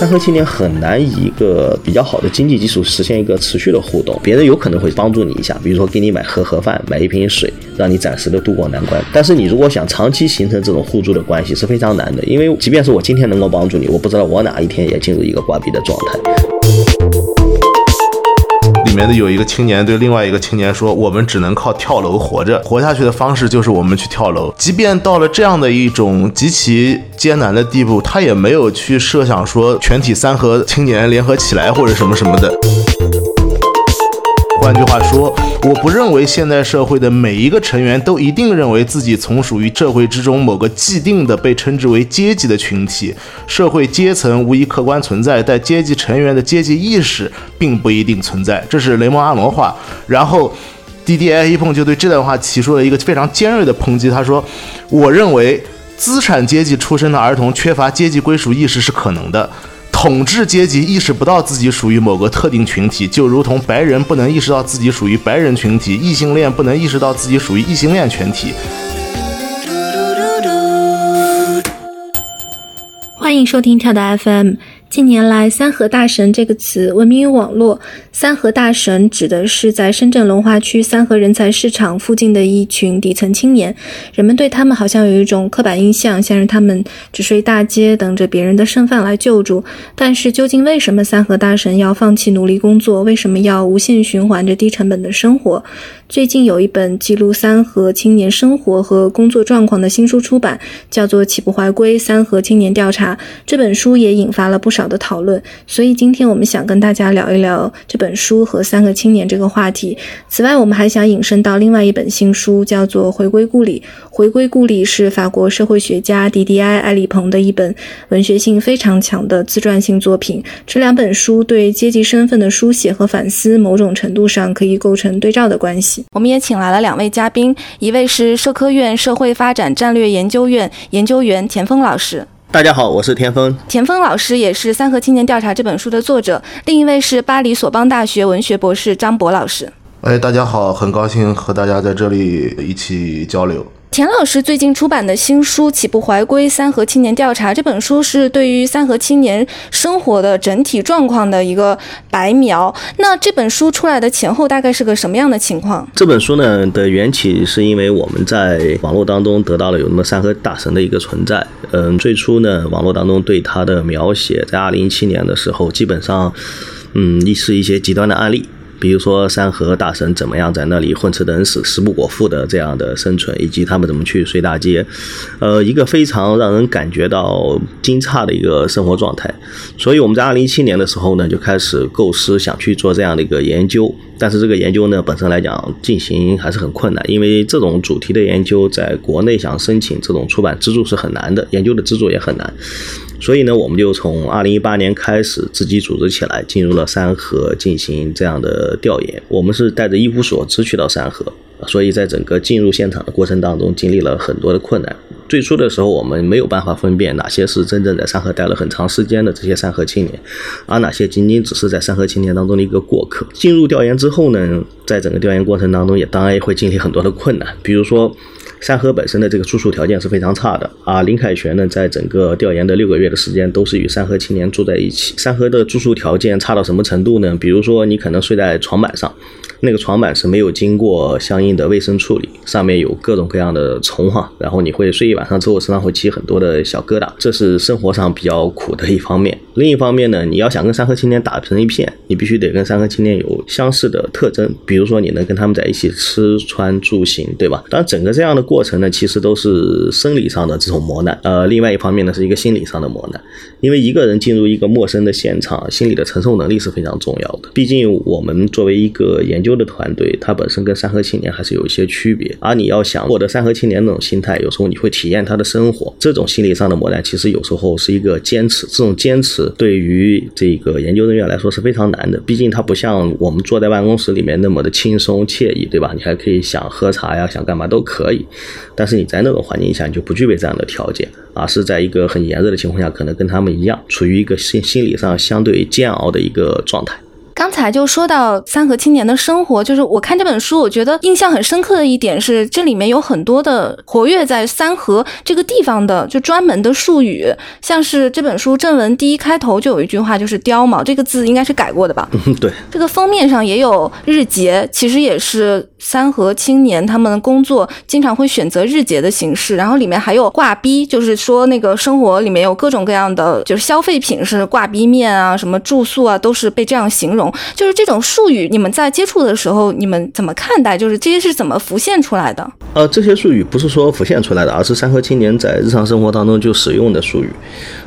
三和青年很难以一个比较好的经济基础实现一个持续的互动。别人有可能会帮助你一下，比如说给你买盒盒饭，买一瓶水，让你暂时的度过难关。但是你如果想长期形成这种互助的关系是非常难的，因为即便是我今天能够帮助你，我不知道我哪一天也进入一个挂壁的状态。里面的有一个青年对另外一个青年说：“我们只能靠跳楼活着，活下去的方式就是我们去跳楼。即便到了这样的一种极其艰难的地步，他也没有去设想说全体三和青年联合起来或者什么什么的。”换句话说，我不认为现代社会的每一个成员都一定认为自己从属于社会之中某个既定的被称之为阶级的群体。社会阶层无疑客观存在，但阶级成员的阶级意识并不一定存在。这是雷蒙阿罗话。然后，D D I 一碰就对这段话提出了一个非常尖锐的抨击。他说：“我认为资产阶级出身的儿童缺乏阶级归属意识是可能的。”统治阶级意识不到自己属于某个特定群体，就如同白人不能意识到自己属于白人群体，异性恋不能意识到自己属于异性恋群体。欢迎收听跳的 FM。近年来，“三和大神”这个词闻名于网络。三和大神指的是在深圳龙华区三和人才市场附近的一群底层青年。人们对他们好像有一种刻板印象，像是他们只睡大街，等着别人的剩饭来救助。但是，究竟为什么三和大神要放弃努力工作？为什么要无限循环着低成本的生活？最近有一本记录三和青年生活和工作状况的新书出版，叫做《启不怀归：三和青年调查》。这本书也引发了不少的讨论，所以今天我们想跟大家聊一聊这本书和三个青年这个话题。此外，我们还想引申到另外一本新书，叫做《回归故里》。《回归故里》是法国社会学家迪迪埃·埃里蓬的一本文学性非常强的自传性作品。这两本书对阶级身份的书写和反思，某种程度上可以构成对照的关系。我们也请来了两位嘉宾，一位是社科院社会发展战略研究院研究员田丰老师。大家好，我是田丰。田丰老师也是《三和青年调查》这本书的作者。另一位是巴黎索邦大学文学博士张博老师。哎，大家好，很高兴和大家在这里一起交流。田老师最近出版的新书《起步怀归：三和青年调查》这本书是对于三和青年生活的整体状况的一个白描。那这本书出来的前后大概是个什么样的情况？这本书呢的缘起是因为我们在网络当中得到了有那么三和大神的一个存在。嗯，最初呢，网络当中对他的描写，在二零一七年的时候，基本上，嗯，是一些极端的案例。比如说山河大神怎么样在那里混吃等死、食不果腹的这样的生存，以及他们怎么去睡大街，呃，一个非常让人感觉到惊诧的一个生活状态。所以我们在二零一七年的时候呢，就开始构思想去做这样的一个研究。但是这个研究呢，本身来讲进行还是很困难，因为这种主题的研究在国内想申请这种出版资助是很难的，研究的资助也很难。所以呢，我们就从二零一八年开始自己组织起来，进入了山河进行这样的调研。我们是带着一无所知去到山河，所以在整个进入现场的过程当中，经历了很多的困难。最初的时候，我们没有办法分辨哪些是真正在山河待了很长时间的这些山河青年，而哪些仅仅只是在山河青年当中的一个过客。进入调研之后呢，在整个调研过程当中，也当然也会经历很多的困难，比如说。山河本身的这个住宿条件是非常差的啊！林凯旋呢，在整个调研的六个月的时间，都是与山河青年住在一起。山河的住宿条件差到什么程度呢？比如说，你可能睡在床板上。那个床板是没有经过相应的卫生处理，上面有各种各样的虫哈，然后你会睡一晚上之后身上会起很多的小疙瘩，这是生活上比较苦的一方面。另一方面呢，你要想跟山河青年打成一片，你必须得跟山河青年有相似的特征，比如说你能跟他们在一起吃穿住行，对吧？当然，整个这样的过程呢，其实都是生理上的这种磨难。呃，另外一方面呢，是一个心理上的磨难，因为一个人进入一个陌生的现场，心理的承受能力是非常重要的。毕竟我们作为一个研究。的团队，它本身跟三和青年还是有一些区别。而你要想获得三和青年那种心态，有时候你会体验他的生活，这种心理上的磨难，其实有时候是一个坚持。这种坚持对于这个研究人员来说是非常难的，毕竟他不像我们坐在办公室里面那么的轻松惬意，对吧？你还可以想喝茶呀，想干嘛都可以。但是你在那种环境下，你就不具备这样的条件，而是在一个很炎热的情况下，可能跟他们一样，处于一个心心理上相对煎熬的一个状态。刚才就说到三和青年的生活，就是我看这本书，我觉得印象很深刻的一点是，这里面有很多的活跃在三和这个地方的就专门的术语，像是这本书正文第一开头就有一句话，就是“貂毛”这个字应该是改过的吧？嗯，对。这个封面上也有日结，其实也是三和青年他们工作经常会选择日结的形式，然后里面还有挂逼，就是说那个生活里面有各种各样的就是消费品是挂逼面啊，什么住宿啊，都是被这样形容。就是这种术语，你们在接触的时候，你们怎么看待？就是这些是怎么浮现出来的？呃，这些术语不是说浮现出来的，而是山河青年在日常生活当中就使用的术语。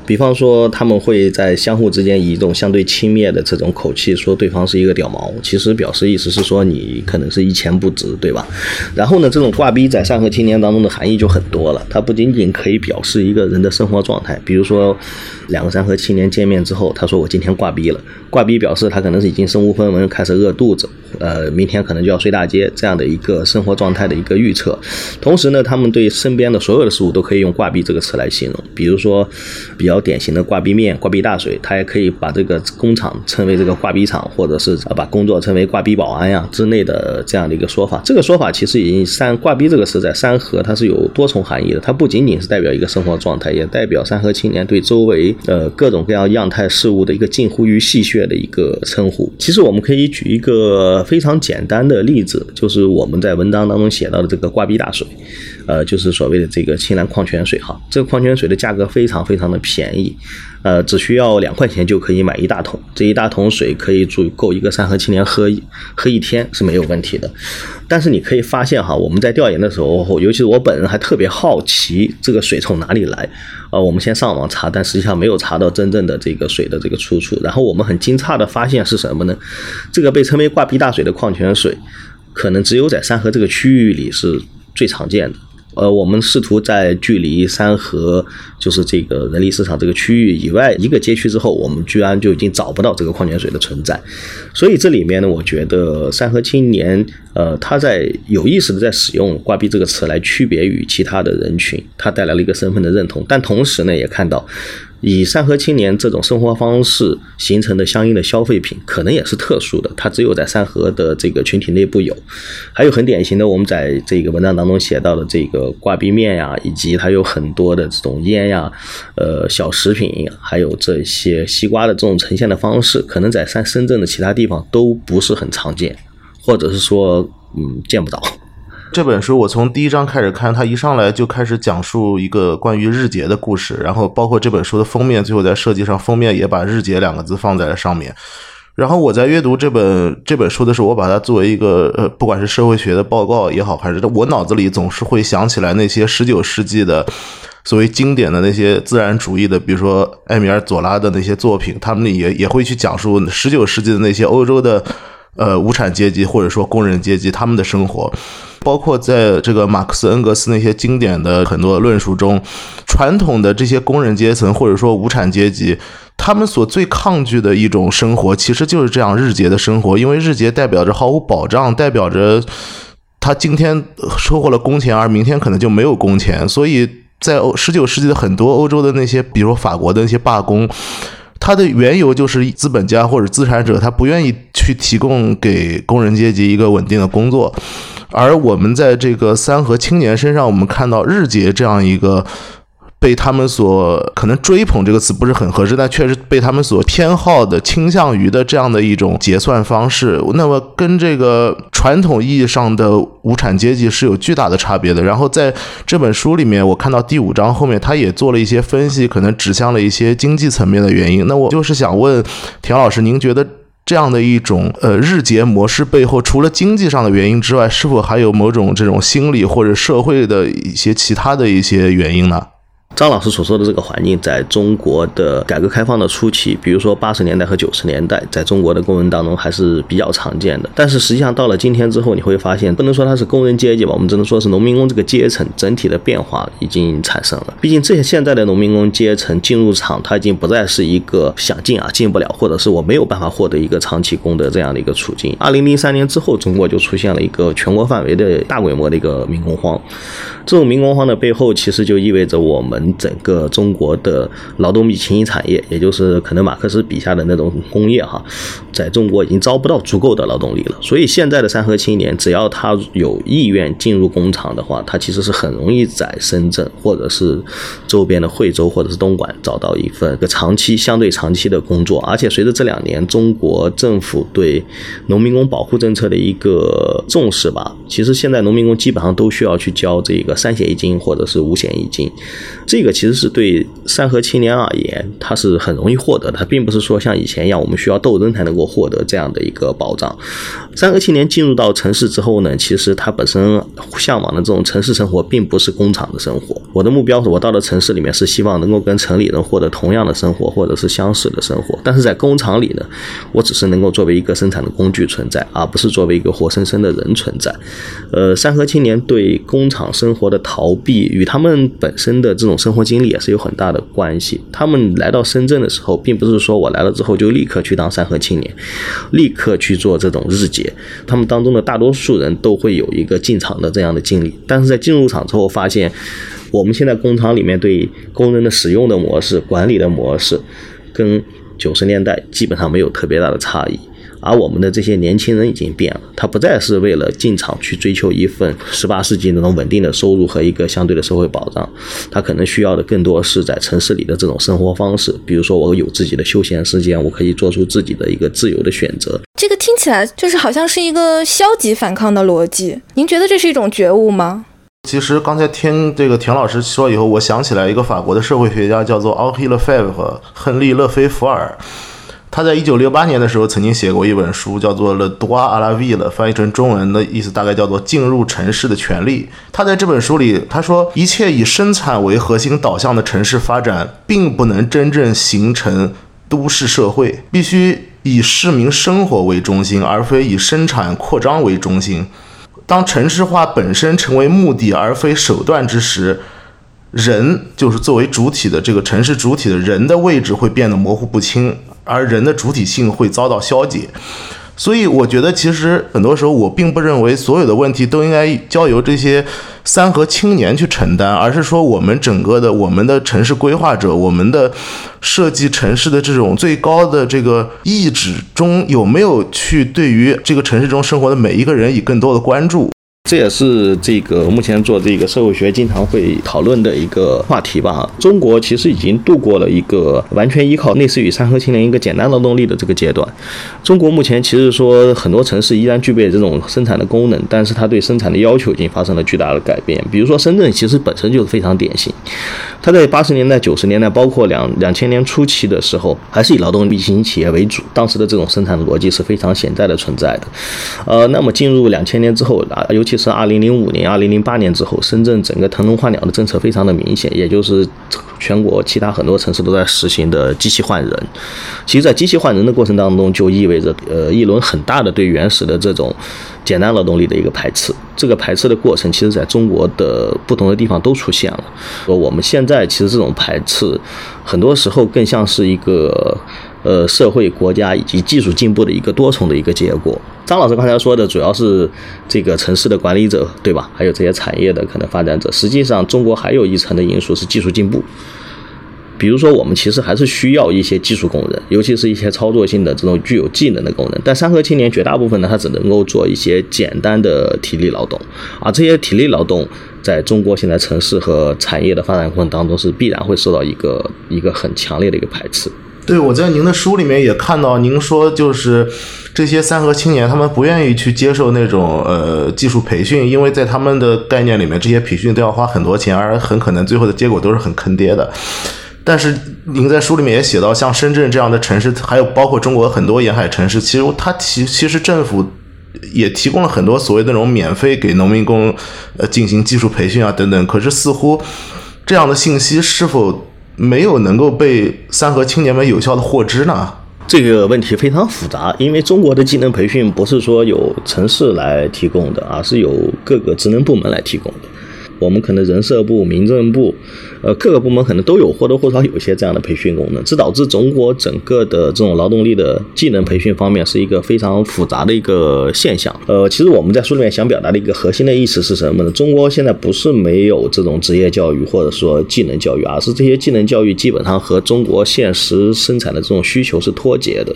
比方说，他们会在相互之间以一种相对轻蔑的这种口气说对方是一个屌毛，其实表示意思是说你可能是一钱不值，对吧？然后呢，这种挂逼在上合青年当中的含义就很多了，它不仅仅可以表示一个人的生活状态，比如说两个山河青年见面之后，他说我今天挂逼了，挂逼表示他可能是已经身无分文，开始饿肚子，呃，明天可能就要睡大街这样的一个生活状态的一个预测。同时呢，他们对身边的所有的事物都可以用挂逼这个词来形容，比如说比较。比较典型的挂壁面、挂壁大水，他也可以把这个工厂称为这个挂壁厂，或者是把工作称为挂壁保安呀之类的这样的一个说法。这个说法其实已经山挂壁这个词在山河它是有多重含义的，它不仅仅是代表一个生活状态，也代表山河青年对周围呃各种各样样态事物的一个近乎于戏谑的一个称呼。其实我们可以举一个非常简单的例子，就是我们在文章当中写到的这个挂壁大水。呃，就是所谓的这个青蓝矿泉水哈，这个矿泉水的价格非常非常的便宜，呃，只需要两块钱就可以买一大桶，这一大桶水可以足够一个山河青年喝一喝一天是没有问题的。但是你可以发现哈，我们在调研的时候，尤其是我本人还特别好奇这个水从哪里来，呃，我们先上网查，但实际上没有查到真正的这个水的这个出处。然后我们很惊诧的发现是什么呢？这个被称为挂壁大水的矿泉水，可能只有在山河这个区域里是最常见的。呃，我们试图在距离三河就是这个人力市场这个区域以外一个街区之后，我们居然就已经找不到这个矿泉水的存在。所以这里面呢，我觉得三河青年，呃，他在有意识的在使用“挂壁”这个词来区别于其他的人群，他带来了一个身份的认同。但同时呢，也看到。以山河青年这种生活方式形成的相应的消费品，可能也是特殊的，它只有在山河的这个群体内部有。还有很典型的，我们在这个文章当中写到的这个挂壁面呀，以及它有很多的这种烟呀、呃小食品，还有这些西瓜的这种呈现的方式，可能在山深圳的其他地方都不是很常见，或者是说，嗯，见不到。这本书我从第一章开始看，它一上来就开始讲述一个关于日结的故事，然后包括这本书的封面，最后在设计上封面也把“日结”两个字放在了上面。然后我在阅读这本这本书的时候，我把它作为一个呃，不管是社会学的报告也好，还是我脑子里总是会想起来那些十九世纪的所谓经典的那些自然主义的，比如说埃米尔·佐拉的那些作品，他们也也会去讲述十九世纪的那些欧洲的呃无产阶级或者说工人阶级他们的生活。包括在这个马克思、恩格斯那些经典的很多论述中，传统的这些工人阶层或者说无产阶级，他们所最抗拒的一种生活，其实就是这样日结的生活。因为日结代表着毫无保障，代表着他今天收获了工钱，而明天可能就没有工钱。所以在欧十九世纪的很多欧洲的那些，比如法国的那些罢工，它的缘由就是资本家或者资产者他不愿意去提供给工人阶级一个稳定的工作。而我们在这个三和青年身上，我们看到日结这样一个被他们所可能追捧这个词不是很合适，但确实被他们所偏好的、倾向于的这样的一种结算方式，那么跟这个传统意义上的无产阶级是有巨大的差别的。然后在这本书里面，我看到第五章后面，他也做了一些分析，可能指向了一些经济层面的原因。那我就是想问田老师，您觉得？这样的一种呃日结模式背后，除了经济上的原因之外，是否还有某种这种心理或者社会的一些其他的一些原因呢？张老师所说的这个环境，在中国的改革开放的初期，比如说八十年代和九十年代，在中国的工人当中还是比较常见的。但是实际上到了今天之后，你会发现，不能说它是工人阶级吧，我们只能说是农民工这个阶层整体的变化已经产生了。毕竟这些现在的农民工阶层进入厂，他已经不再是一个想进啊进不了，或者是我没有办法获得一个长期工的这样的一个处境。二零零三年之后，中国就出现了一个全国范围的大规模的一个民工荒。这种民工荒的背后，其实就意味着我们整个中国的劳动密集型产业，也就是可能马克思笔下的那种工业哈，在中国已经招不到足够的劳动力了。所以现在的三和青年，只要他有意愿进入工厂的话，他其实是很容易在深圳或者是周边的惠州或者是东莞找到一份个长期相对长期的工作。而且随着这两年中国政府对农民工保护政策的一个重视吧，其实现在农民工基本上都需要去交这个三险一金或者是五险一金，这个其实是对三和青年而言，它是很容易获得的，它并不是说像以前一样我们需要斗争才能够获得这样的一个保障。三和青年进入到城市之后呢，其实他本身向往的这种城市生活，并不是工厂的生活。我的目标是我到了城市里面，是希望能够跟城里人获得同样的生活，或者是相似的生活。但是在工厂里呢，我只是能够作为一个生产的工具存在，而不是作为一个活生生的人存在。呃，三和青年对工厂生活的逃避，与他们本身的这种生活经历也是有很大的关系。他们来到深圳的时候，并不是说我来了之后就立刻去当山河青年，立刻去做这种日结。他们当中的大多数人都会有一个进厂的这样的经历，但是在进入厂之后，发现我们现在工厂里面对工人的使用的模式、管理的模式，跟九十年代基本上没有特别大的差异。而我们的这些年轻人已经变了，他不再是为了进厂去追求一份十八世纪那种稳定的收入和一个相对的社会保障，他可能需要的更多是在城市里的这种生活方式。比如说，我有自己的休闲时间，我可以做出自己的一个自由的选择。这个听起来就是好像是一个消极反抗的逻辑。您觉得这是一种觉悟吗？其实刚才听这个田老师说以后，我想起来一个法国的社会学家，叫做奥希勒菲和亨利勒菲福尔。他在一九六八年的时候曾经写过一本书，叫做《Le droit à la ville》，翻译成中文的意思大概叫做“进入城市的权利”。他在这本书里他说，一切以生产为核心导向的城市发展，并不能真正形成都市社会，必须以市民生活为中心，而非以生产扩张为中心。当城市化本身成为目的而非手段之时，人就是作为主体的这个城市主体的人的位置会变得模糊不清。而人的主体性会遭到消解，所以我觉得其实很多时候我并不认为所有的问题都应该交由这些三和青年去承担，而是说我们整个的我们的城市规划者，我们的设计城市的这种最高的这个意志中有没有去对于这个城市中生活的每一个人以更多的关注。这也是这个目前做这个社会学经常会讨论的一个话题吧。中国其实已经度过了一个完全依靠类似于三和青年一个简单劳动力的这个阶段。中国目前其实说很多城市依然具备这种生产的功能，但是它对生产的要求已经发生了巨大的改变。比如说深圳其实本身就是非常典型，它在八十年代、九十年代，包括两两千年初期的时候，还是以劳动密集型企业为主，当时的这种生产的逻辑是非常潜在的存在的。呃，那么进入两千年之后，尤其是，二零零五年、二零零八年之后，深圳整个腾笼换鸟的政策非常的明显，也就是全国其他很多城市都在实行的机器换人。其实，在机器换人的过程当中，就意味着呃一轮很大的对原始的这种简单劳动力的一个排斥。这个排斥的过程，其实在中国的不同的地方都出现了。说我们现在其实这种排斥，很多时候更像是一个呃社会、国家以及技术进步的一个多重的一个结果。张老师刚才说的主要是这个城市的管理者，对吧？还有这些产业的可能发展者。实际上，中国还有一层的因素是技术进步。比如说，我们其实还是需要一些技术工人，尤其是一些操作性的这种具有技能的工人。但三和青年绝大部分呢，他只能够做一些简单的体力劳动，而这些体力劳动在中国现在城市和产业的发展过程当中，是必然会受到一个一个很强烈的一个排斥。对，我在您的书里面也看到，您说就是这些三和青年，他们不愿意去接受那种呃技术培训，因为在他们的概念里面，这些培训都要花很多钱，而很可能最后的结果都是很坑爹的。但是您在书里面也写到，像深圳这样的城市，还有包括中国很多沿海城市，其实它其其实政府也提供了很多所谓那种免费给农民工呃进行技术培训啊等等。可是似乎这样的信息是否？没有能够被三和青年们有效的获知呢？这个问题非常复杂，因为中国的技能培训不是说有城市来提供的，而是有各个职能部门来提供的。我们可能人社部、民政部，呃，各个部门可能都有或多或少有一些这样的培训功能，这导致中国整个的这种劳动力的技能培训方面是一个非常复杂的一个现象。呃，其实我们在书里面想表达的一个核心的意思是什么呢？中国现在不是没有这种职业教育或者说技能教育，而是这些技能教育基本上和中国现实生产的这种需求是脱节的。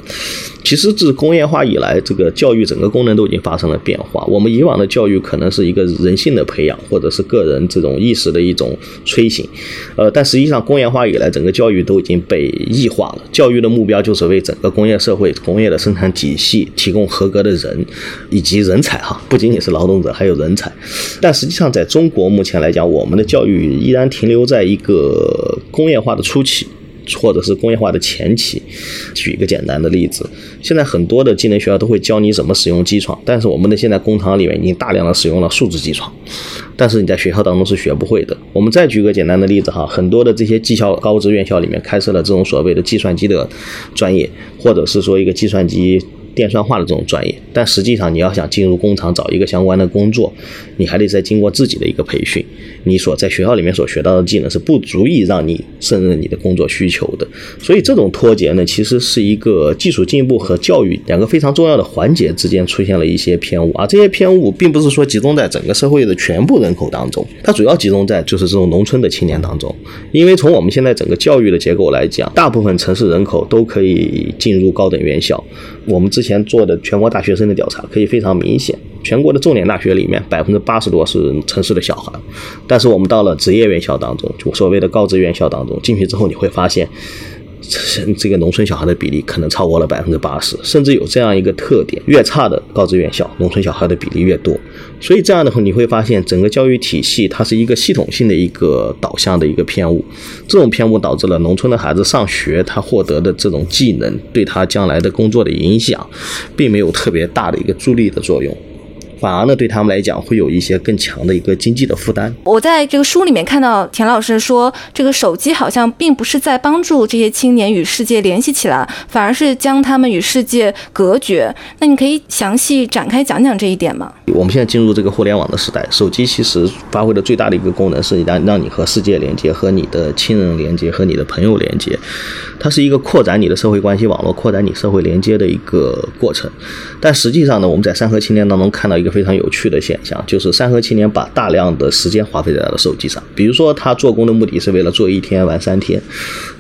其实自工业化以来，这个教育整个功能都已经发生了变化。我们以往的教育可能是一个人性的培养，或者是个人这种意识的一种催醒，呃，但实际上工业化以来，整个教育都已经被异化了。教育的目标就是为整个工业社会、工业的生产体系提供合格的人以及人才哈，不仅仅是劳动者，还有人才。但实际上，在中国目前来讲，我们的教育依然停留在一个工业化的初期。或者是工业化的前期，举一个简单的例子，现在很多的技能学校都会教你怎么使用机床，但是我们的现在工厂里面已经大量的使用了数字机床，但是你在学校当中是学不会的。我们再举个简单的例子哈，很多的这些技校高职院校里面开设了这种所谓的计算机的专业，或者是说一个计算机。电算化的这种专业，但实际上你要想进入工厂找一个相关的工作，你还得再经过自己的一个培训。你所在学校里面所学到的技能是不足以让你胜任你的工作需求的。所以这种脱节呢，其实是一个技术进步和教育两个非常重要的环节之间出现了一些偏误。而这些偏误并不是说集中在整个社会的全部人口当中，它主要集中在就是这种农村的青年当中。因为从我们现在整个教育的结构来讲，大部分城市人口都可以进入高等院校。我们之前前做的全国大学生的调查可以非常明显，全国的重点大学里面百分之八十多是城市的小孩，但是我们到了职业院校当中，就所谓的高职院校当中进去之后，你会发现。这个农村小孩的比例可能超过了百分之八十，甚至有这样一个特点：越差的高职院校，农村小孩的比例越多。所以这样的话，你会发现整个教育体系它是一个系统性的一个导向的一个偏误。这种偏误导致了农村的孩子上学，他获得的这种技能对他将来的工作的影响，并没有特别大的一个助力的作用。反而呢，对他们来讲会有一些更强的一个经济的负担。我在这个书里面看到田老师说，这个手机好像并不是在帮助这些青年与世界联系起来，反而是将他们与世界隔绝。那你可以详细展开讲讲这一点吗？我们现在进入这个互联网的时代，手机其实发挥的最大的一个功能是让让你和世界连接，和你的亲人连接，和你的朋友连接。它是一个扩展你的社会关系网络、扩展你社会连接的一个过程。但实际上呢，我们在三和青年当中看到一个非常有趣的现象，就是三和青年把大量的时间花费在了手机上。比如说，他做工的目的是为了做一天玩三天，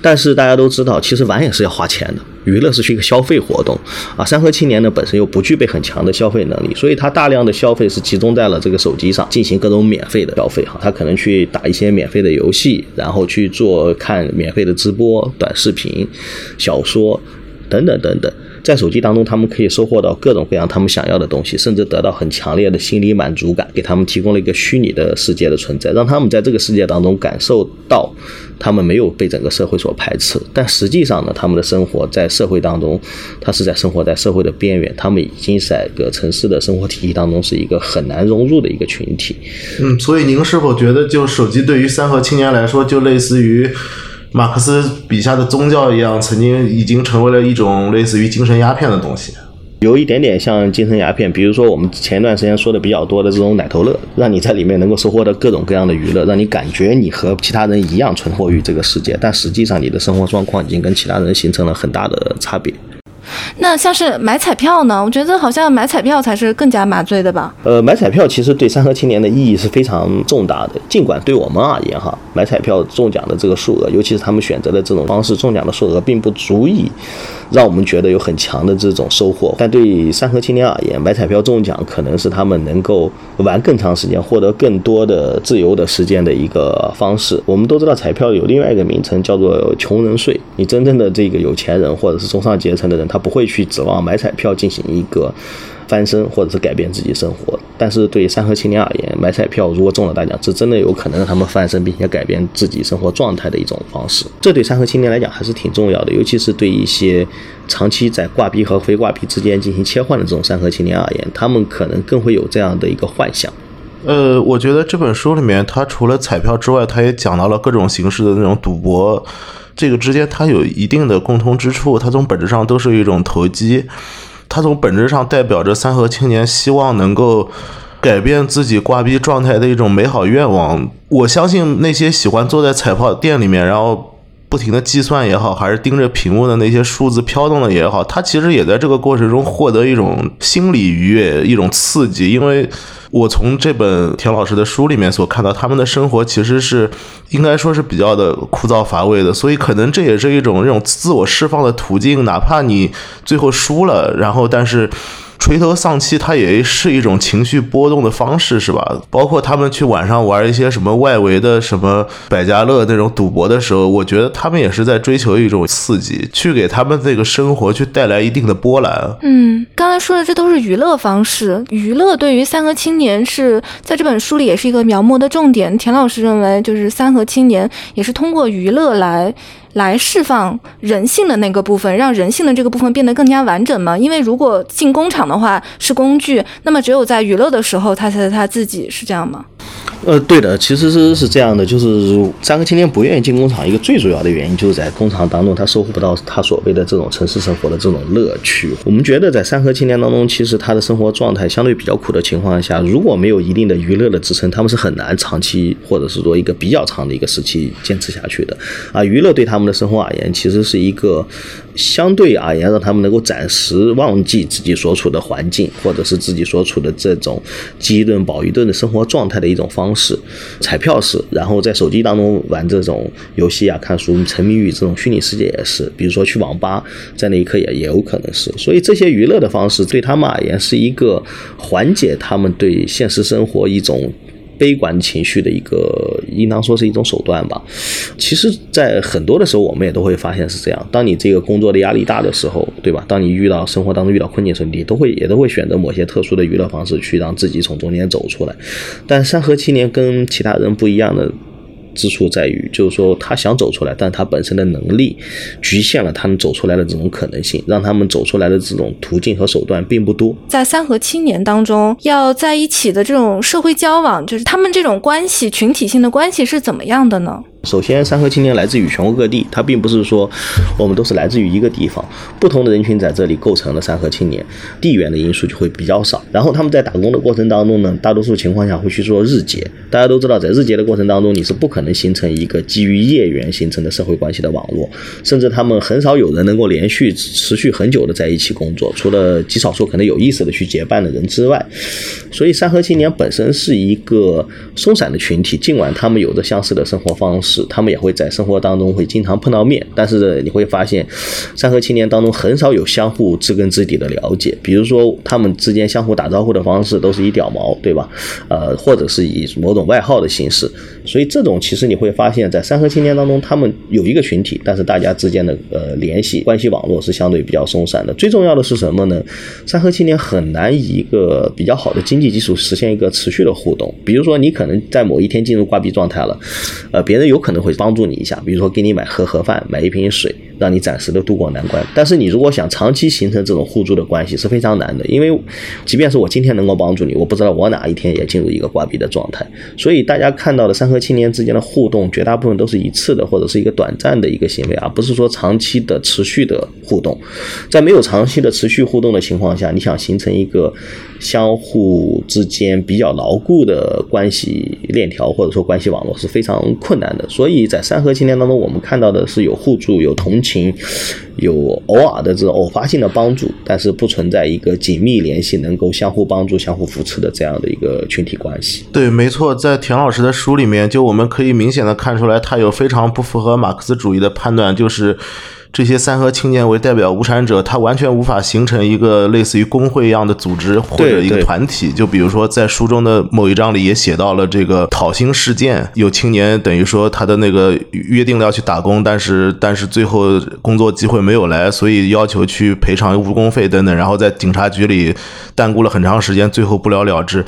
但是大家都知道，其实玩也是要花钱的。娱乐是一个消费活动啊，三和青年呢本身又不具备很强的消费能力，所以他大量的消费是集中在了这个手机上进行各种免费的消费哈。他可能去打一些免费的游戏，然后去做看免费的直播、短视频、小说等等等等。在手机当中，他们可以收获到各种各样他们想要的东西，甚至得到很强烈的心理满足感，给他们提供了一个虚拟的世界的存在，让他们在这个世界当中感受到他们没有被整个社会所排斥。但实际上呢，他们的生活在社会当中，他是在生活在社会的边缘，他们已经在一个城市的生活体系当中是一个很难融入的一个群体。嗯，所以您是否觉得，就手机对于三和青年来说，就类似于？马克思笔下的宗教一样，曾经已经成为了一种类似于精神鸦片的东西，有一点点像精神鸦片。比如说，我们前段时间说的比较多的这种奶头乐，让你在里面能够收获到各种各样的娱乐，让你感觉你和其他人一样存活于这个世界，但实际上你的生活状况已经跟其他人形成了很大的差别。那像是买彩票呢？我觉得好像买彩票才是更加麻醉的吧。呃，买彩票其实对三和青年的意义是非常重大的。尽管对我们而言，哈，买彩票中奖的这个数额，尤其是他们选择的这种方式中奖的数额，并不足以让我们觉得有很强的这种收获。但对三和青年而言，买彩票中奖可能是他们能够玩更长时间、获得更多的自由的时间的一个方式。我们都知道，彩票有另外一个名称叫做“穷人税”。你真正的这个有钱人或者是中上阶层的人，他不会去指望买彩票进行一个翻身，或者是改变自己生活。但是对于三和青年而言，买彩票如果中了大奖，是真的有可能让他们翻身，并且改变自己生活状态的一种方式。这对三和青年来讲还是挺重要的，尤其是对一些长期在挂币和非挂币之间进行切换的这种三和青年而言，他们可能更会有这样的一个幻想。呃，我觉得这本书里面，它除了彩票之外，它也讲到了各种形式的那种赌博。这个之间它有一定的共通之处，它从本质上都是一种投机，它从本质上代表着三和青年希望能够改变自己挂逼状态的一种美好愿望。我相信那些喜欢坐在彩票店里面，然后。不停的计算也好，还是盯着屏幕的那些数字飘动的也好，他其实也在这个过程中获得一种心理愉悦、一种刺激。因为我从这本田老师的书里面所看到，他们的生活其实是应该说是比较的枯燥乏味的，所以可能这也是一种这种自我释放的途径。哪怕你最后输了，然后但是。垂头丧气，它也是一种情绪波动的方式，是吧？包括他们去晚上玩一些什么外围的什么百家乐那种赌博的时候，我觉得他们也是在追求一种刺激，去给他们这个生活去带来一定的波澜。嗯，刚才说的这都是娱乐方式，娱乐对于三和青年是在这本书里也是一个描摹的重点。田老师认为，就是三和青年也是通过娱乐来。来释放人性的那个部分，让人性的这个部分变得更加完整嘛？因为如果进工厂的话是工具，那么只有在娱乐的时候，他才是他自己，是这样吗？呃，对的，其实是是这样的，就是三个青年不愿意进工厂，一个最主要的原因就是在工厂当中他收获不到他所谓的这种城市生活的这种乐趣。我们觉得在三和青年当中，其实他的生活状态相对比较苦的情况下，如果没有一定的娱乐的支撑，他们是很难长期或者是说一个比较长的一个时期坚持下去的。啊，娱乐对他们的生活而言，其实是一个。相对而言，让他们能够暂时忘记自己所处的环境，或者是自己所处的这种饥一顿饱一顿的生活状态的一种方式。彩票是，然后在手机当中玩这种游戏啊、看书，沉迷于这种虚拟世界也是。比如说去网吧，在那一刻也也有可能是。所以这些娱乐的方式对他们而言是一个缓解他们对现实生活一种。悲观情绪的一个，应当说是一种手段吧。其实，在很多的时候，我们也都会发现是这样。当你这个工作的压力大的时候，对吧？当你遇到生活当中遇到困境的时候，你都会也都会选择某些特殊的娱乐方式去让自己从中间走出来。但山河青年跟其他人不一样的。之处在于，就是说他想走出来，但他本身的能力局限了他们走出来的这种可能性，让他们走出来的这种途径和手段并不多。在三和青年当中，要在一起的这种社会交往，就是他们这种关系，群体性的关系是怎么样的呢？首先，山河青年来自于全国各地，它并不是说我们都是来自于一个地方，不同的人群在这里构成了山河青年，地缘的因素就会比较少。然后他们在打工的过程当中呢，大多数情况下会去做日结。大家都知道，在日结的过程当中，你是不可能形成一个基于业缘形成的社会关系的网络，甚至他们很少有人能够连续持续很久的在一起工作，除了极少数可能有意识的去结伴的人之外。所以，山河青年本身是一个松散的群体，尽管他们有着相似的生活方式。他们也会在生活当中会经常碰到面，但是你会发现，三和青年当中很少有相互知根知底的了解。比如说，他们之间相互打招呼的方式都是以屌毛，对吧？呃，或者是以某种外号的形式。所以这种其实你会发现在三和青年当中，他们有一个群体，但是大家之间的呃联系关系网络是相对比较松散的。最重要的是什么呢？三和青年很难以一个比较好的经济基础实现一个持续的互动。比如说，你可能在某一天进入挂壁状态了，呃，别人有可能会帮助你一下，比如说给你买盒盒饭，买一瓶水。让你暂时的度过难关，但是你如果想长期形成这种互助的关系是非常难的，因为即便是我今天能够帮助你，我不知道我哪一天也进入一个挂壁的状态。所以大家看到的三和青年之间的互动，绝大部分都是一次的或者是一个短暂的一个行为，而不是说长期的持续的互动。在没有长期的持续互动的情况下，你想形成一个相互之间比较牢固的关系链条或者说关系网络是非常困难的。所以在三和青年当中，我们看到的是有互助、有同。情有偶尔的这种偶发性的帮助，但是不存在一个紧密联系、能够相互帮助、相互扶持的这样的一个群体关系。对，没错，在田老师的书里面，就我们可以明显的看出来，他有非常不符合马克思主义的判断，就是。这些三和青年为代表无产者，他完全无法形成一个类似于工会一样的组织或者一个团体。就比如说，在书中的某一章里也写到了这个讨薪事件，有青年等于说他的那个约定要去打工，但是但是最后工作机会没有来，所以要求去赔偿误工费等等，然后在警察局里耽误了很长时间，最后不了了之。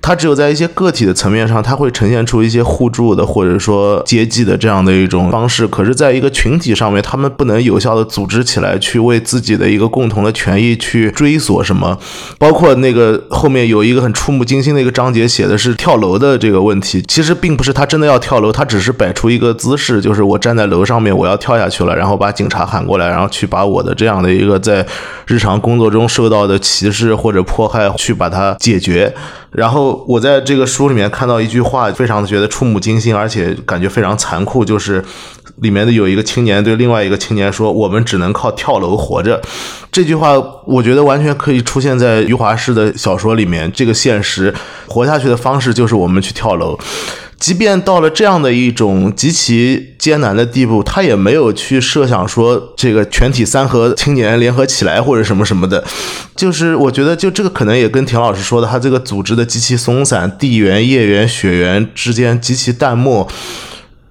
他只有在一些个体的层面上，他会呈现出一些互助的或者说接济的这样的一种方式。可是，在一个群体上面，他们不能有效的组织起来，去为自己的一个共同的权益去追索什么。包括那个后面有一个很触目惊心的一个章节，写的是跳楼的这个问题。其实并不是他真的要跳楼，他只是摆出一个姿势，就是我站在楼上面，我要跳下去了，然后把警察喊过来，然后去把我的这样的一个在日常工作中受到的歧视或者迫害去把它解决。然后我在这个书里面看到一句话，非常的觉得触目惊心，而且感觉非常残酷，就是里面的有一个青年对另外一个青年说：“我们只能靠跳楼活着。”这句话我觉得完全可以出现在余华式的小说里面。这个现实活下去的方式就是我们去跳楼。即便到了这样的一种极其艰难的地步，他也没有去设想说这个全体三和青年联合起来或者什么什么的。就是我觉得，就这个可能也跟田老师说的，他这个组织的极其松散，地缘、业缘、血缘之间极其淡漠。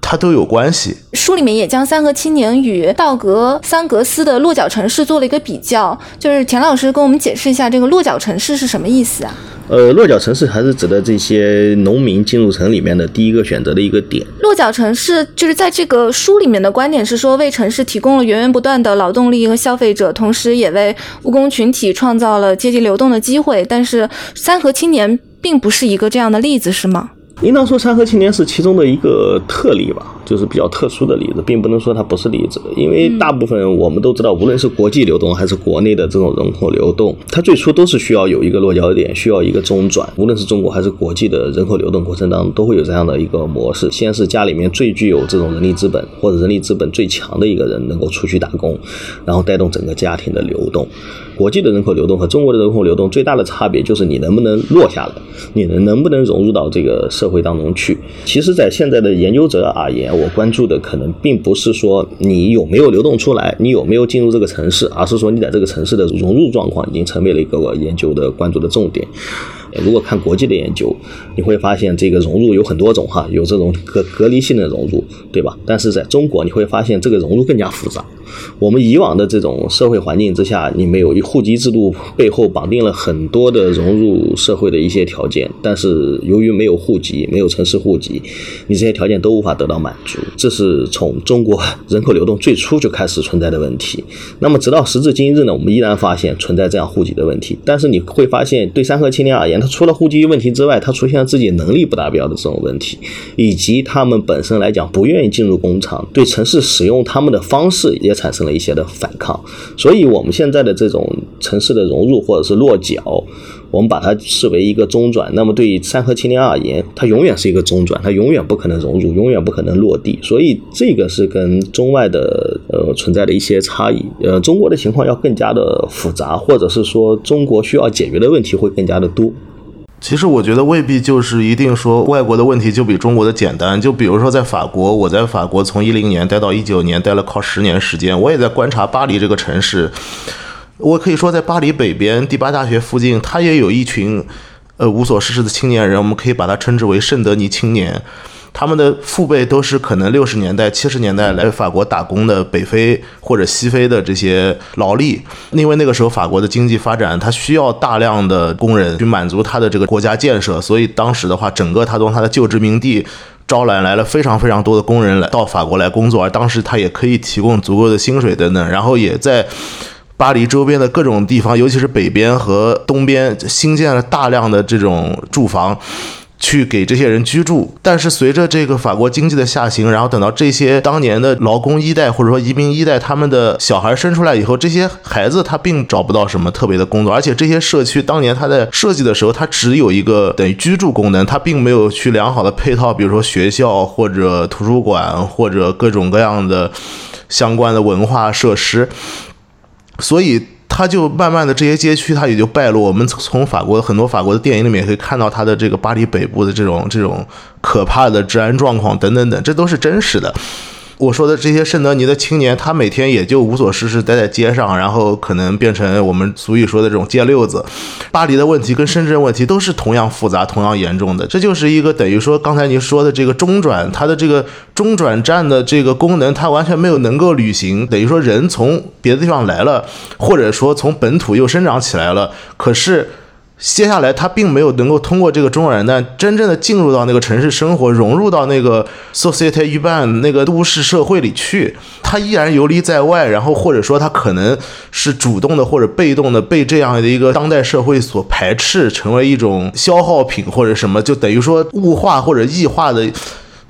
它都有关系。书里面也将三和青年与道格桑格斯的落脚城市做了一个比较，就是田老师跟我们解释一下这个落脚城市是什么意思啊？呃，落脚城市还是指的这些农民进入城里面的第一个选择的一个点。落脚城市就是在这个书里面的观点是说，为城市提供了源源不断的劳动力和消费者，同时也为务工群体创造了阶级流动的机会。但是三和青年并不是一个这样的例子，是吗？应当说，山河青年是其中的一个特例吧，就是比较特殊的例子，并不能说它不是例子。因为大部分我们都知道，无论是国际流动还是国内的这种人口流动，它最初都是需要有一个落脚点，需要一个中转。无论是中国还是国际的人口流动过程当中，都会有这样的一个模式：先是家里面最具有这种人力资本或者人力资本最强的一个人能够出去打工，然后带动整个家庭的流动。国际的人口流动和中国的人口流动最大的差别就是你能不能落下来，你能能不能融入到这个社会当中去。其实，在现在的研究者而言，我关注的可能并不是说你有没有流动出来，你有没有进入这个城市，而是说你在这个城市的融入状况已经成为了一个我研究的关注的重点。如果看国际的研究，你会发现这个融入有很多种哈，有这种隔隔离性的融入，对吧？但是在中国，你会发现这个融入更加复杂。我们以往的这种社会环境之下，你没有户籍制度背后绑定了很多的融入社会的一些条件，但是由于没有户籍，没有城市户籍，你这些条件都无法得到满足。这是从中国人口流动最初就开始存在的问题。那么直到时至今日呢，我们依然发现存在这样户籍的问题。但是你会发现，对三和青年而言，除了户籍问题之外，他出现了自己能力不达标的这种问题，以及他们本身来讲不愿意进入工厂，对城市使用他们的方式也产生了一些的反抗。所以，我们现在的这种城市的融入或者是落脚，我们把它视为一个中转。那么，对于三和青年而言，它永远是一个中转，它永远不可能融入，永远不可能落地。所以，这个是跟中外的呃存在的一些差异。呃，中国的情况要更加的复杂，或者是说中国需要解决的问题会更加的多。其实我觉得未必就是一定说外国的问题就比中国的简单。就比如说在法国，我在法国从一零年待到一九年，待了靠十年时间，我也在观察巴黎这个城市。我可以说，在巴黎北边第八大学附近，他也有一群呃无所事事的青年人，我们可以把它称之为圣德尼青年。他们的父辈都是可能六十年代、七十年代来法国打工的北非或者西非的这些劳力，因为那个时候法国的经济发展，它需要大量的工人去满足他的这个国家建设，所以当时的话，整个他从他的旧殖民地招揽来了非常非常多的工人来到法国来工作，而当时他也可以提供足够的薪水等等，然后也在巴黎周边的各种地方，尤其是北边和东边新建了大量的这种住房。去给这些人居住，但是随着这个法国经济的下行，然后等到这些当年的劳工一代或者说移民一代，他们的小孩生出来以后，这些孩子他并找不到什么特别的工作，而且这些社区当年他在设计的时候，他只有一个等于居住功能，他并没有去良好的配套，比如说学校或者图书馆或者各种各样的相关的文化设施，所以。他就慢慢的这些街区，他也就败落。我们从法国很多法国的电影里面也可以看到他的这个巴黎北部的这种这种可怕的治安状况等等等，这都是真实的。我说的这些圣德尼的青年，他每天也就无所事事，待在街上，然后可能变成我们俗语说的这种街溜子。巴黎的问题跟深圳问题都是同样复杂、同样严重的。这就是一个等于说刚才您说的这个中转，它的这个中转站的这个功能，它完全没有能够履行。等于说人从别的地方来了，或者说从本土又生长起来了，可是。接下来，他并没有能够通过这个中转站真正的进入到那个城市生活，融入到那个 society 一半那个都市社会里去。他依然游离在外，然后或者说他可能是主动的或者被动的被这样的一个当代社会所排斥，成为一种消耗品或者什么，就等于说物化或者异化的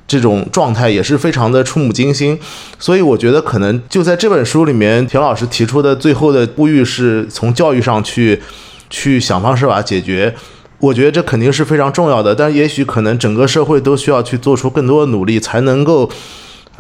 这种状态，也是非常的触目惊心。所以我觉得，可能就在这本书里面，田老师提出的最后的呼吁是从教育上去。去想方设法解决我觉得这肯定是非常重要的，但也许可能整个社会都需要去做出更多的努力，才能够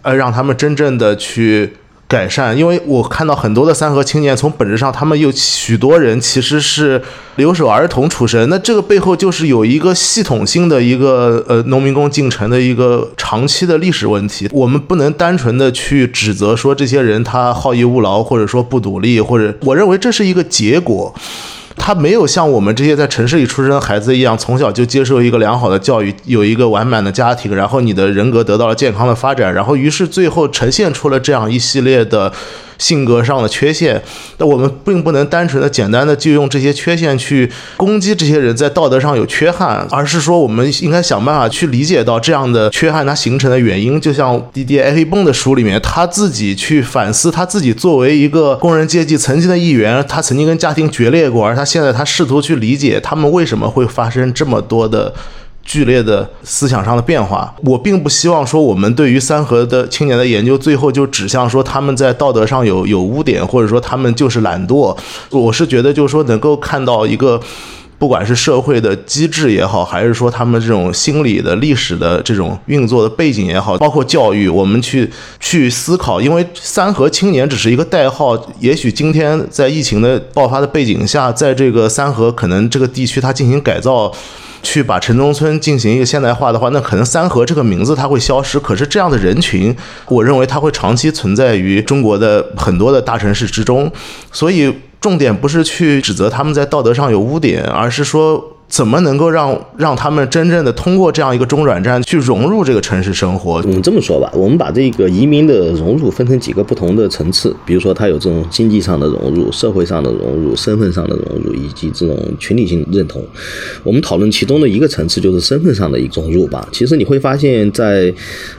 呃让他们真正的去。改善，因为我看到很多的三河青年，从本质上，他们有许多人其实是留守儿童出身，那这个背后就是有一个系统性的一个呃农民工进城的一个长期的历史问题。我们不能单纯的去指责说这些人他好逸恶劳，或者说不努力，或者我认为这是一个结果。他没有像我们这些在城市里出生的孩子一样，从小就接受一个良好的教育，有一个完满的家庭，然后你的人格得到了健康的发展，然后于是最后呈现出了这样一系列的。性格上的缺陷，那我们并不能单纯的、简单的就用这些缺陷去攻击这些人在道德上有缺憾，而是说我们应该想办法去理解到这样的缺憾它形成的原因。就像迪迪埃黑蹦的书里面，他自己去反思他自己作为一个工人阶级曾经的一员，他曾经跟家庭决裂过，而他现在他试图去理解他们为什么会发生这么多的。剧烈的思想上的变化，我并不希望说我们对于三和的青年的研究最后就指向说他们在道德上有有污点，或者说他们就是懒惰。我是觉得就是说能够看到一个，不管是社会的机制也好，还是说他们这种心理的历史的这种运作的背景也好，包括教育，我们去去思考。因为三河青年只是一个代号，也许今天在疫情的爆发的背景下，在这个三河可能这个地区它进行改造。去把城中村进行一个现代化的话，那可能三河这个名字它会消失。可是这样的人群，我认为它会长期存在于中国的很多的大城市之中。所以重点不是去指责他们在道德上有污点，而是说。怎么能够让让他们真正的通过这样一个中转站去融入这个城市生活？我们这么说吧，我们把这个移民的融入分成几个不同的层次，比如说他有这种经济上的融入、社会上的融入、身份上的融入以及这种群体性认同。我们讨论其中的一个层次就是身份上的一种融入吧。其实你会发现在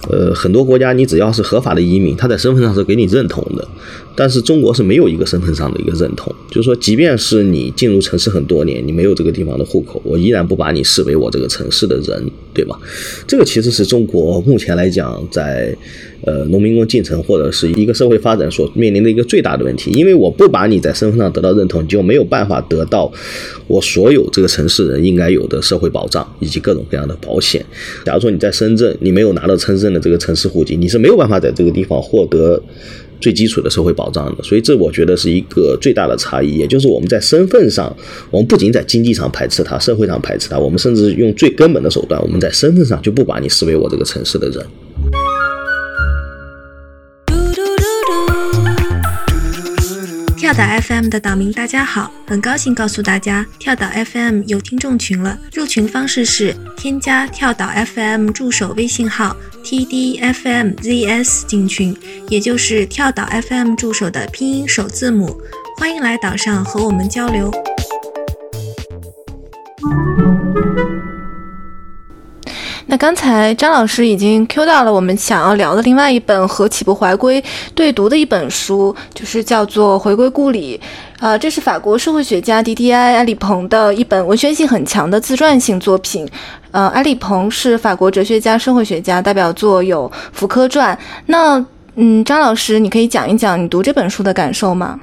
呃很多国家，你只要是合法的移民，他在身份上是给你认同的。但是中国是没有一个身份上的一个认同，就是说，即便是你进入城市很多年，你没有这个地方的户口，我依然不把你视为我这个城市的人，对吧？这个其实是中国目前来讲，在呃农民工进城或者是一个社会发展所面临的一个最大的问题，因为我不把你在身份上得到认同，你就没有办法得到我所有这个城市人应该有的社会保障以及各种各样的保险。假如说你在深圳，你没有拿到深圳的这个城市户籍，你是没有办法在这个地方获得。最基础的社会保障的，所以这我觉得是一个最大的差异，也就是我们在身份上，我们不仅在经济上排斥他，社会上排斥他，我们甚至用最根本的手段，我们在身份上就不把你视为我这个城市的人。跳岛 FM 的岛民，大家好，很高兴告诉大家，跳岛 FM 有听众群了。入群方式是添加跳岛 FM 助手微信号 tdfmzs 进群，也就是跳岛 FM 助手的拼音首字母。欢迎来岛上和我们交流。那刚才张老师已经 Q 到了我们想要聊的另外一本和起步怀归对读的一本书，就是叫做《回归故里》。呃，这是法国社会学家迪迪埃·埃里蓬的一本文学性很强的自传性作品。呃，埃里蓬是法国哲学家、社会学家，代表作有《福柯传》。那，嗯，张老师，你可以讲一讲你读这本书的感受吗？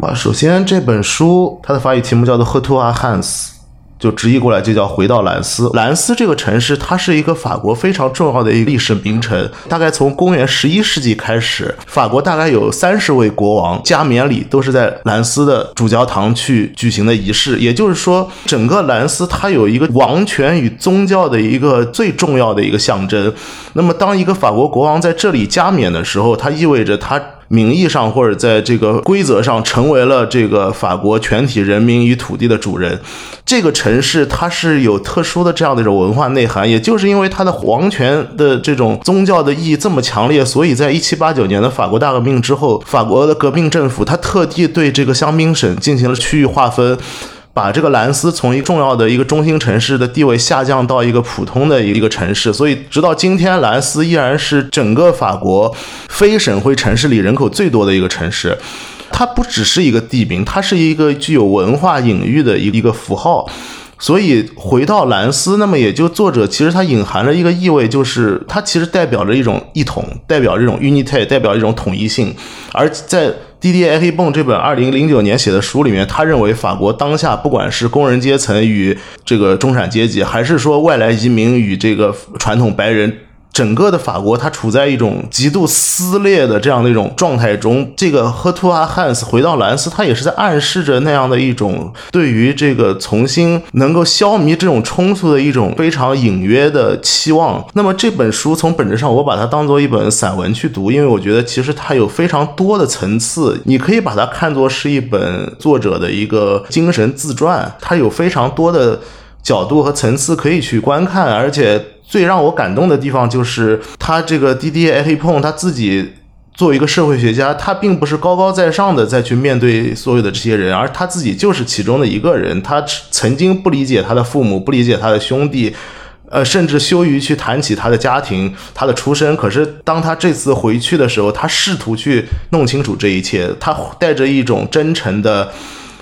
啊，首先这本书它的法语题目叫做《赫图阿汉斯》。就直译过来就叫回到兰斯。兰斯这个城市，它是一个法国非常重要的一个历史名城。大概从公元十一世纪开始，法国大概有三十位国王加冕礼都是在兰斯的主教堂去举行的仪式。也就是说，整个兰斯它有一个王权与宗教的一个最重要的一个象征。那么，当一个法国国王在这里加冕的时候，它意味着他。名义上或者在这个规则上成为了这个法国全体人民与土地的主人，这个城市它是有特殊的这样的一种文化内涵，也就是因为它的皇权的这种宗教的意义这么强烈，所以在一七八九年的法国大革命之后，法国的革命政府它特地对这个香槟省进行了区域划分。把这个兰斯从一个重要的一个中心城市的地位下降到一个普通的一个城市，所以直到今天，兰斯依然是整个法国非省会城市里人口最多的一个城市。它不只是一个地名，它是一个具有文化隐喻的一一个符号。所以回到兰斯，那么也就作者其实它隐含了一个意味，就是它其实代表着一种一统，代表这种 unity，代表一种统一性。而在迪迪埃黑泵这本二零零九年写的书里面，他认为法国当下不管是工人阶层与这个中产阶级，还是说外来移民与这个传统白人。整个的法国，它处在一种极度撕裂的这样的一种状态中。这个赫图阿汉斯回到兰斯，他也是在暗示着那样的一种对于这个重新能够消弭这种冲突的一种非常隐约的期望。那么这本书从本质上，我把它当做一本散文去读，因为我觉得其实它有非常多的层次。你可以把它看作是一本作者的一个精神自传，它有非常多的角度和层次可以去观看，而且。最让我感动的地方就是他这个 D D A H P O N 他自己作为一个社会学家，他并不是高高在上的再去面对所有的这些人，而他自己就是其中的一个人。他曾经不理解他的父母，不理解他的兄弟，呃，甚至羞于去谈起他的家庭、他的出身。可是当他这次回去的时候，他试图去弄清楚这一切，他带着一种真诚的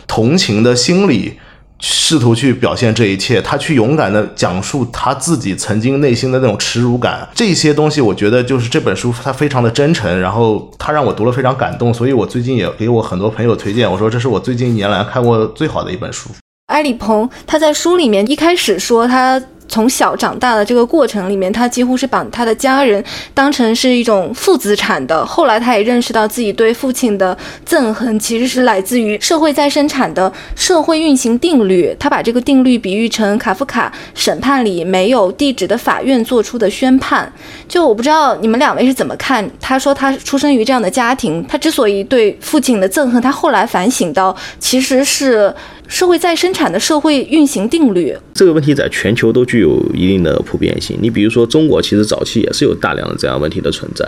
同情的心理。试图去表现这一切，他去勇敢的讲述他自己曾经内心的那种耻辱感，这些东西我觉得就是这本书它非常的真诚，然后他让我读了非常感动，所以我最近也给我很多朋友推荐，我说这是我最近一年来看过最好的一本书。埃里蓬他在书里面一开始说他。从小长大的这个过程里面，他几乎是把他的家人当成是一种负资产的。后来，他也认识到自己对父亲的憎恨其实是来自于社会再生产的社会运行定律。他把这个定律比喻成卡夫卡审判里没有地址的法院做出的宣判。就我不知道你们两位是怎么看？他说他出生于这样的家庭，他之所以对父亲的憎恨，他后来反省到其实是。社会再生产的社会运行定律，这个问题在全球都具有一定的普遍性。你比如说，中国其实早期也是有大量的这样问题的存在。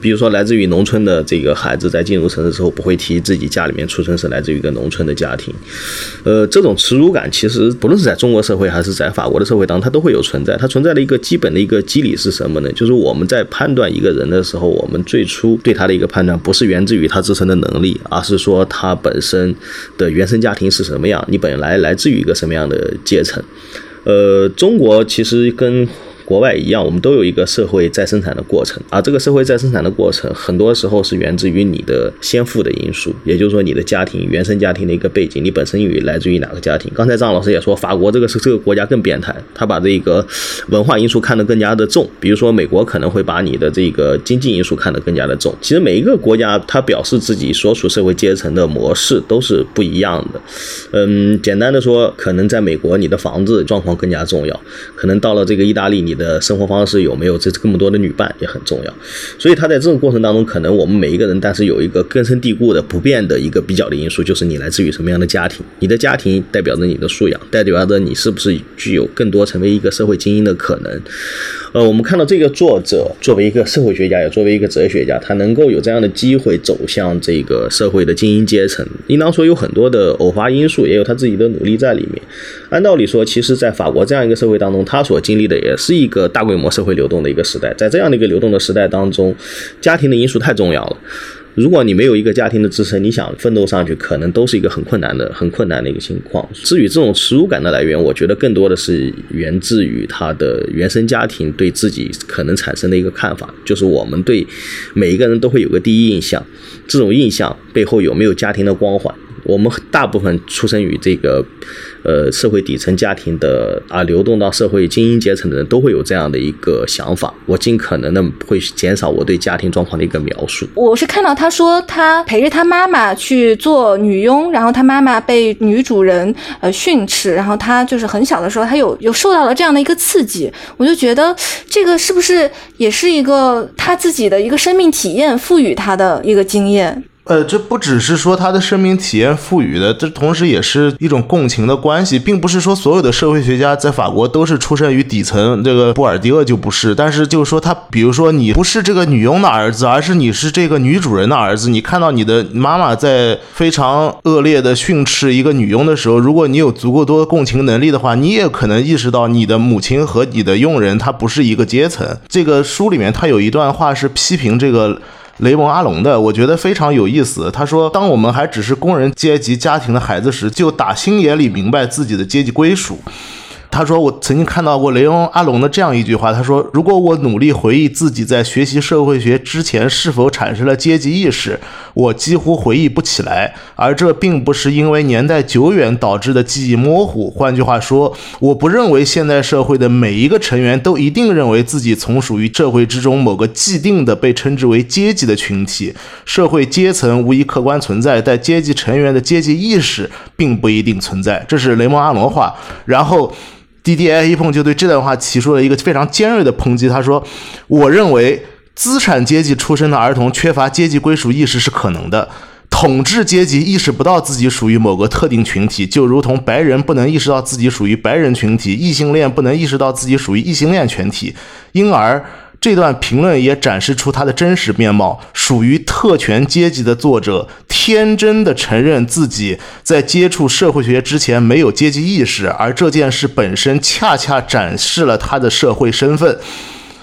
比如说，来自于农村的这个孩子在进入城市之后，不会提自己家里面出生是来自于一个农村的家庭。呃，这种耻辱感其实不论是在中国社会还是在法国的社会当中，它都会有存在。它存在的一个基本的一个机理是什么呢？就是我们在判断一个人的时候，我们最初对他的一个判断不是源自于他自身的能力，而是说他本身的原生家庭是什么样。你本来来自于一个什么样的阶层？呃，中国其实跟。国外一样，我们都有一个社会再生产的过程，而这个社会再生产的过程，很多时候是源自于你的先父的因素，也就是说你的家庭原生家庭的一个背景，你本身与来自于哪个家庭？刚才张老师也说，法国这个是这个国家更变态，他把这个文化因素看得更加的重，比如说美国可能会把你的这个经济因素看得更加的重。其实每一个国家，它表示自己所处社会阶层的模式都是不一样的。嗯，简单的说，可能在美国你的房子状况更加重要，可能到了这个意大利你。的生活方式有没有这这么多的女伴也很重要，所以他在这种过程当中，可能我们每一个人，但是有一个根深蒂固的不变的一个比较的因素，就是你来自于什么样的家庭，你的家庭代表着你的素养，代表着你是不是具有更多成为一个社会精英的可能。呃，我们看到这个作者作为一个社会学家，也作为一个哲学家，他能够有这样的机会走向这个社会的精英阶层，应当说有很多的偶发因素，也有他自己的努力在里面。按道理说，其实，在法国这样一个社会当中，他所经历的也是一个大规模社会流动的一个时代。在这样的一个流动的时代当中，家庭的因素太重要了。如果你没有一个家庭的支撑，你想奋斗上去，可能都是一个很困难的、很困难的一个情况。至于这种耻辱感的来源，我觉得更多的是源自于他的原生家庭对自己可能产生的一个看法，就是我们对每一个人都会有个第一印象，这种印象背后有没有家庭的光环？我们大部分出生于这个，呃，社会底层家庭的啊，流动到社会精英阶层的人都会有这样的一个想法。我尽可能的会减少我对家庭状况的一个描述。我是看到他说他陪着他妈妈去做女佣，然后他妈妈被女主人呃训斥，然后他就是很小的时候他有有受到了这样的一个刺激，我就觉得这个是不是也是一个他自己的一个生命体验赋予他的一个经验。呃，这不只是说他的生命体验赋予的，这同时也是一种共情的关系，并不是说所有的社会学家在法国都是出身于底层，这个布尔迪厄就不是。但是就是说，他比如说你不是这个女佣的儿子，而是你是这个女主人的儿子，你看到你的妈妈在非常恶劣的训斥一个女佣的时候，如果你有足够多的共情能力的话，你也可能意识到你的母亲和你的佣人他不是一个阶层。这个书里面他有一段话是批评这个。雷蒙·阿隆的，我觉得非常有意思。他说：“当我们还只是工人阶级家庭的孩子时，就打心眼里明白自己的阶级归属。”他说：“我曾经看到过雷翁阿隆的这样一句话，他说：如果我努力回忆自己在学习社会学之前是否产生了阶级意识，我几乎回忆不起来。而这并不是因为年代久远导致的记忆模糊。换句话说，我不认为现代社会的每一个成员都一定认为自己从属于社会之中某个既定的被称之为阶级的群体。社会阶层无疑客观存在，但阶级成员的阶级意识并不一定存在。这是雷蒙阿隆话。然后。D D I 一碰就对这段话提出了一个非常尖锐的抨击。他说：“我认为资产阶级出身的儿童缺乏阶级归属意识是可能的。统治阶级意识不到自己属于某个特定群体，就如同白人不能意识到自己属于白人群体，异性恋不能意识到自己属于异性恋群体，因而。”这段评论也展示出他的真实面貌：属于特权阶级的作者，天真的承认自己在接触社会学之前没有阶级意识，而这件事本身恰恰展示了他的社会身份，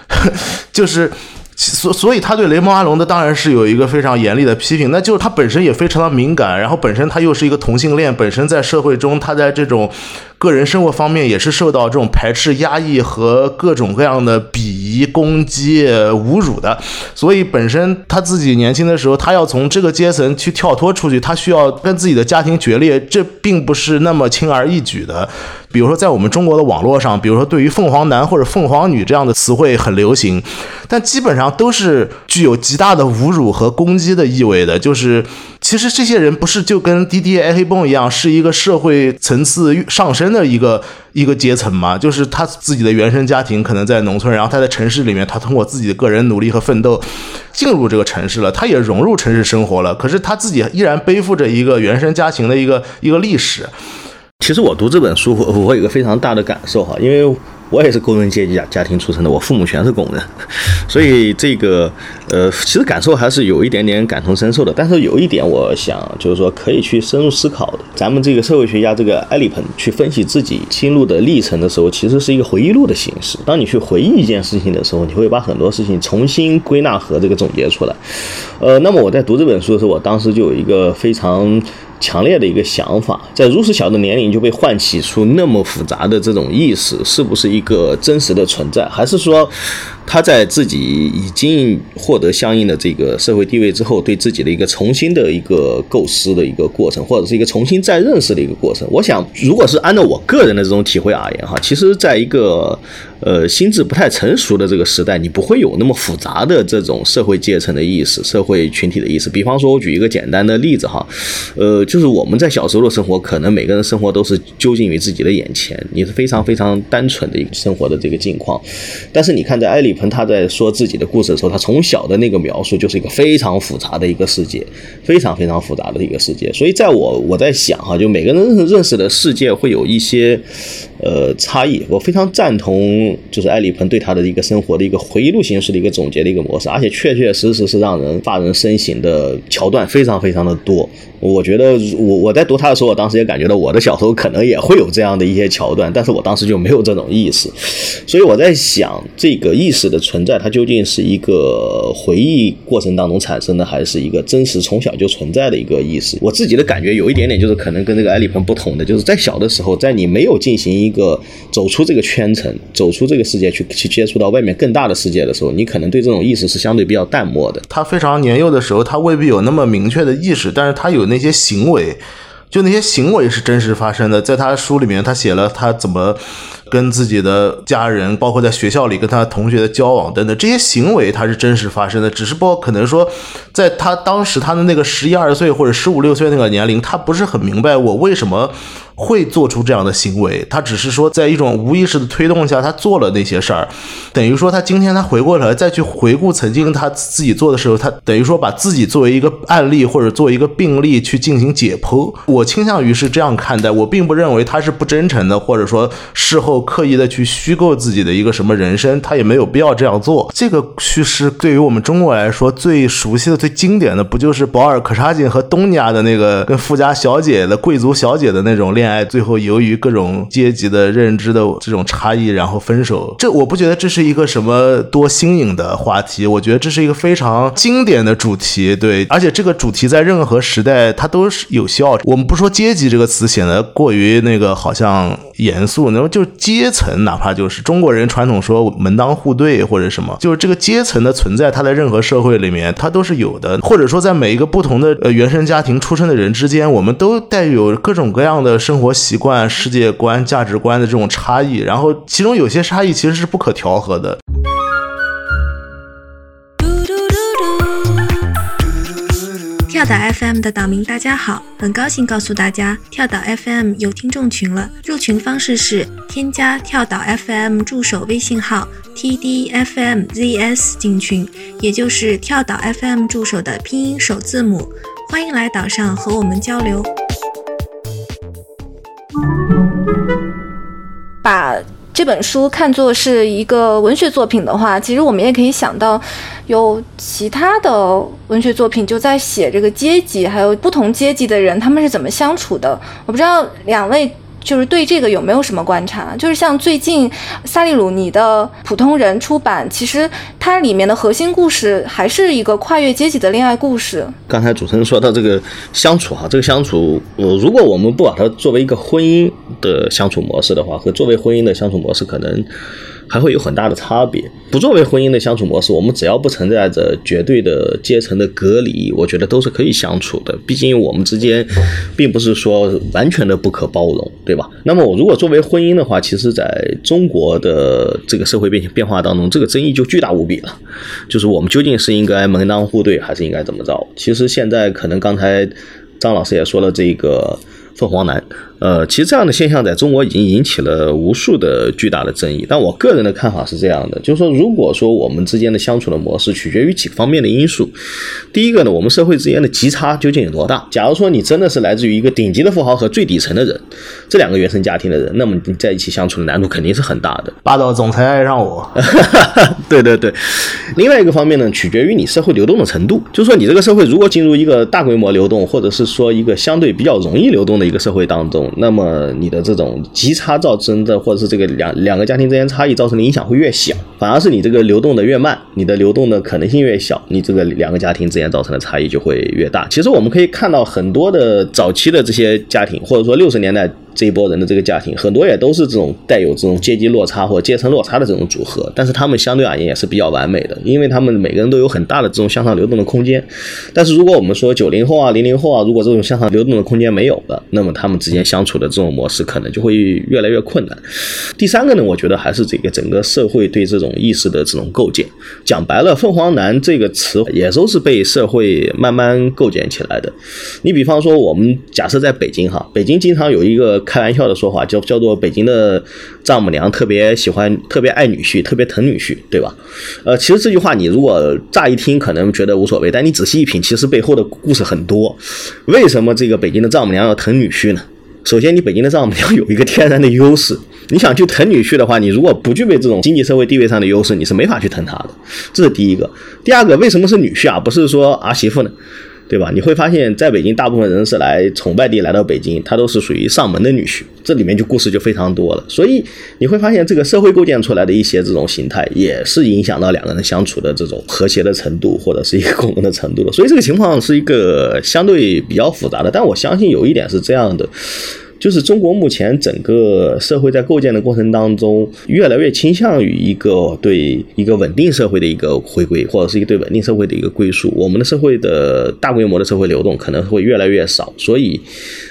就是。所所以，他对雷蒙阿隆的当然是有一个非常严厉的批评，那就是他本身也非常的敏感，然后本身他又是一个同性恋，本身在社会中他在这种个人生活方面也是受到这种排斥、压抑和各种各样的鄙夷、攻击、侮辱的，所以本身他自己年轻的时候，他要从这个阶层去跳脱出去，他需要跟自己的家庭决裂，这并不是那么轻而易举的。比如说，在我们中国的网络上，比如说对于“凤凰男”或者“凤凰女”这样的词汇很流行，但基本上然后都是具有极大的侮辱和攻击的意味的。就是其实这些人不是就跟 D D A 黑泵一样，是一个社会层次上升的一个一个阶层吗？就是他自己的原生家庭可能在农村，然后他在城市里面，他通过自己的个人努力和奋斗进入这个城市了，他也融入城市生活了。可是他自己依然背负着一个原生家庭的一个一个历史。其实我读这本书，我我有个非常大的感受哈，因为我也是工人阶级家家庭出身的，我父母全是工人，所以这个呃，其实感受还是有一点点感同身受的。但是有一点，我想就是说可以去深入思考的。咱们这个社会学家这个埃里彭去分析自己心路的历程的时候，其实是一个回忆录的形式。当你去回忆一件事情的时候，你会把很多事情重新归纳和这个总结出来。呃，那么我在读这本书的时候，我当时就有一个非常。强烈的一个想法，在如此小的年龄就被唤起出那么复杂的这种意识，是不是一个真实的存在？还是说，他在自己已经获得相应的这个社会地位之后，对自己的一个重新的一个构思的一个过程，或者是一个重新再认识的一个过程？我想，如果是按照我个人的这种体会而言，哈，其实在一个。呃，心智不太成熟的这个时代，你不会有那么复杂的这种社会阶层的意识、社会群体的意识。比方说，我举一个简单的例子哈，呃，就是我们在小时候的生活，可能每个人生活都是究竟于自己的眼前，你是非常非常单纯的一个生活的这个境况。但是你看，在埃里鹏他在说自己的故事的时候，他从小的那个描述就是一个非常复杂的一个世界，非常非常复杂的一个世界。所以，在我我在想哈，就每个人认识的世界会有一些。呃，差异，我非常赞同，就是艾里彭对他的一个生活的一个回忆录形式的一个总结的一个模式，而且确确实实是让人发人深省的桥段非常非常的多。我觉得我我在读他的时候，我当时也感觉到我的小时候可能也会有这样的一些桥段，但是我当时就没有这种意识，所以我在想，这个意识的存在，它究竟是一个回忆过程当中产生的，还是一个真实从小就存在的一个意识？我自己的感觉有一点点，就是可能跟这个艾利彭不同的，就是在小的时候，在你没有进行一个走出这个圈层，走出这个世界去去接触到外面更大的世界的时候，你可能对这种意识是相对比较淡漠的。他非常年幼的时候，他未必有那么明确的意识，但是他有。那些行为，就那些行为是真实发生的。在他书里面，他写了他怎么跟自己的家人，包括在学校里跟他同学的交往等等，这些行为他是真实发生的。只是不可能说，在他当时他的那个十一二岁或者十五六岁那个年龄，他不是很明白我为什么。会做出这样的行为，他只是说在一种无意识的推动下，他做了那些事儿，等于说他今天他回过来再去回顾曾经他自己做的时候，他等于说把自己作为一个案例或者作为一个病例去进行解剖。我倾向于是这样看待，我并不认为他是不真诚的，或者说事后刻意的去虚构自己的一个什么人生，他也没有必要这样做。这个叙事对于我们中国来说最熟悉的、最经典的，不就是保尔柯察金和东尼亚的那个跟富家小姐的贵族小姐的那种恋？恋爱最后由于各种阶级的认知的这种差异，然后分手。这我不觉得这是一个什么多新颖的话题，我觉得这是一个非常经典的主题。对，而且这个主题在任何时代它都是有效。我们不说阶级这个词显得过于那个好像严肃，那么就阶层，哪怕就是中国人传统说门当户对或者什么，就是这个阶层的存在，它在任何社会里面它都是有的，或者说在每一个不同的呃原生家庭出生的人之间，我们都带有各种各样的生生活习惯、世界观、价值观的这种差异，然后其中有些差异其实是不可调和的。跳岛 FM 的岛民大家好，很高兴告诉大家，跳岛 FM 有听众群了。入群方式是添加跳岛 FM 助手微信号 tdfmzs 进群，也就是跳岛 FM 助手的拼音首字母。欢迎来岛上和我们交流。把这本书看作是一个文学作品的话，其实我们也可以想到，有其他的文学作品就在写这个阶级，还有不同阶级的人他们是怎么相处的。我不知道两位。就是对这个有没有什么观察？就是像最近萨利鲁尼的《普通人》出版，其实它里面的核心故事还是一个跨越阶级的恋爱故事。刚才主持人说到这个相处哈，这个相处，呃，如果我们不把它作为一个婚姻的相处模式的话，和作为婚姻的相处模式可能。还会有很大的差别。不作为婚姻的相处模式，我们只要不存在着绝对的阶层的隔离，我觉得都是可以相处的。毕竟我们之间并不是说完全的不可包容，对吧？那么我如果作为婚姻的话，其实在中国的这个社会变变化当中，这个争议就巨大无比了。就是我们究竟是应该门当户对，还是应该怎么着？其实现在可能刚才张老师也说了这个凤凰男。呃，其实这样的现象在中国已经引起了无数的巨大的争议。但我个人的看法是这样的，就是说，如果说我们之间的相处的模式取决于几个方面的因素，第一个呢，我们社会之间的级差究竟有多大？假如说你真的是来自于一个顶级的富豪和最底层的人，这两个原生家庭的人，那么你在一起相处的难度肯定是很大的。霸道总裁爱上我，对对对。另外一个方面呢，取决于你社会流动的程度，就是说你这个社会如果进入一个大规模流动，或者是说一个相对比较容易流动的一个社会当中。那么你的这种极差造成的，或者是这个两两个家庭之间差异造成的影响会越小，反而是你这个流动的越慢，你的流动的可能性越小，你这个两个家庭之间造成的差异就会越大。其实我们可以看到很多的早期的这些家庭，或者说六十年代。这一波人的这个家庭，很多也都是这种带有这种阶级落差或阶层落差的这种组合，但是他们相对而言也是比较完美的，因为他们每个人都有很大的这种向上流动的空间。但是如果我们说九零后啊、零零后啊，如果这种向上流动的空间没有了，那么他们之间相处的这种模式可能就会越来越困难。第三个呢，我觉得还是这个整个社会对这种意识的这种构建。讲白了，“凤凰男”这个词也都是被社会慢慢构建起来的。你比方说，我们假设在北京哈，北京经常有一个。开玩笑的说法叫叫做北京的丈母娘特别喜欢特别爱女婿特别疼女婿对吧？呃，其实这句话你如果乍一听可能觉得无所谓，但你仔细一品，其实背后的故事很多。为什么这个北京的丈母娘要疼女婿呢？首先，你北京的丈母娘有一个天然的优势，你想去疼女婿的话，你如果不具备这种经济社会地位上的优势，你是没法去疼他的。这是第一个。第二个，为什么是女婿啊？不是说儿媳妇呢？对吧？你会发现在北京，大部分人是来从外地来到北京，他都是属于上门的女婿，这里面就故事就非常多了。所以你会发现，这个社会构建出来的一些这种形态，也是影响到两个人相处的这种和谐的程度，或者是一个共同的程度的。所以这个情况是一个相对比较复杂的。但我相信有一点是这样的。就是中国目前整个社会在构建的过程当中，越来越倾向于一个对一个稳定社会的一个回归，或者是一个对稳定社会的一个归属。我们的社会的大规模的社会流动可能会越来越少，所以，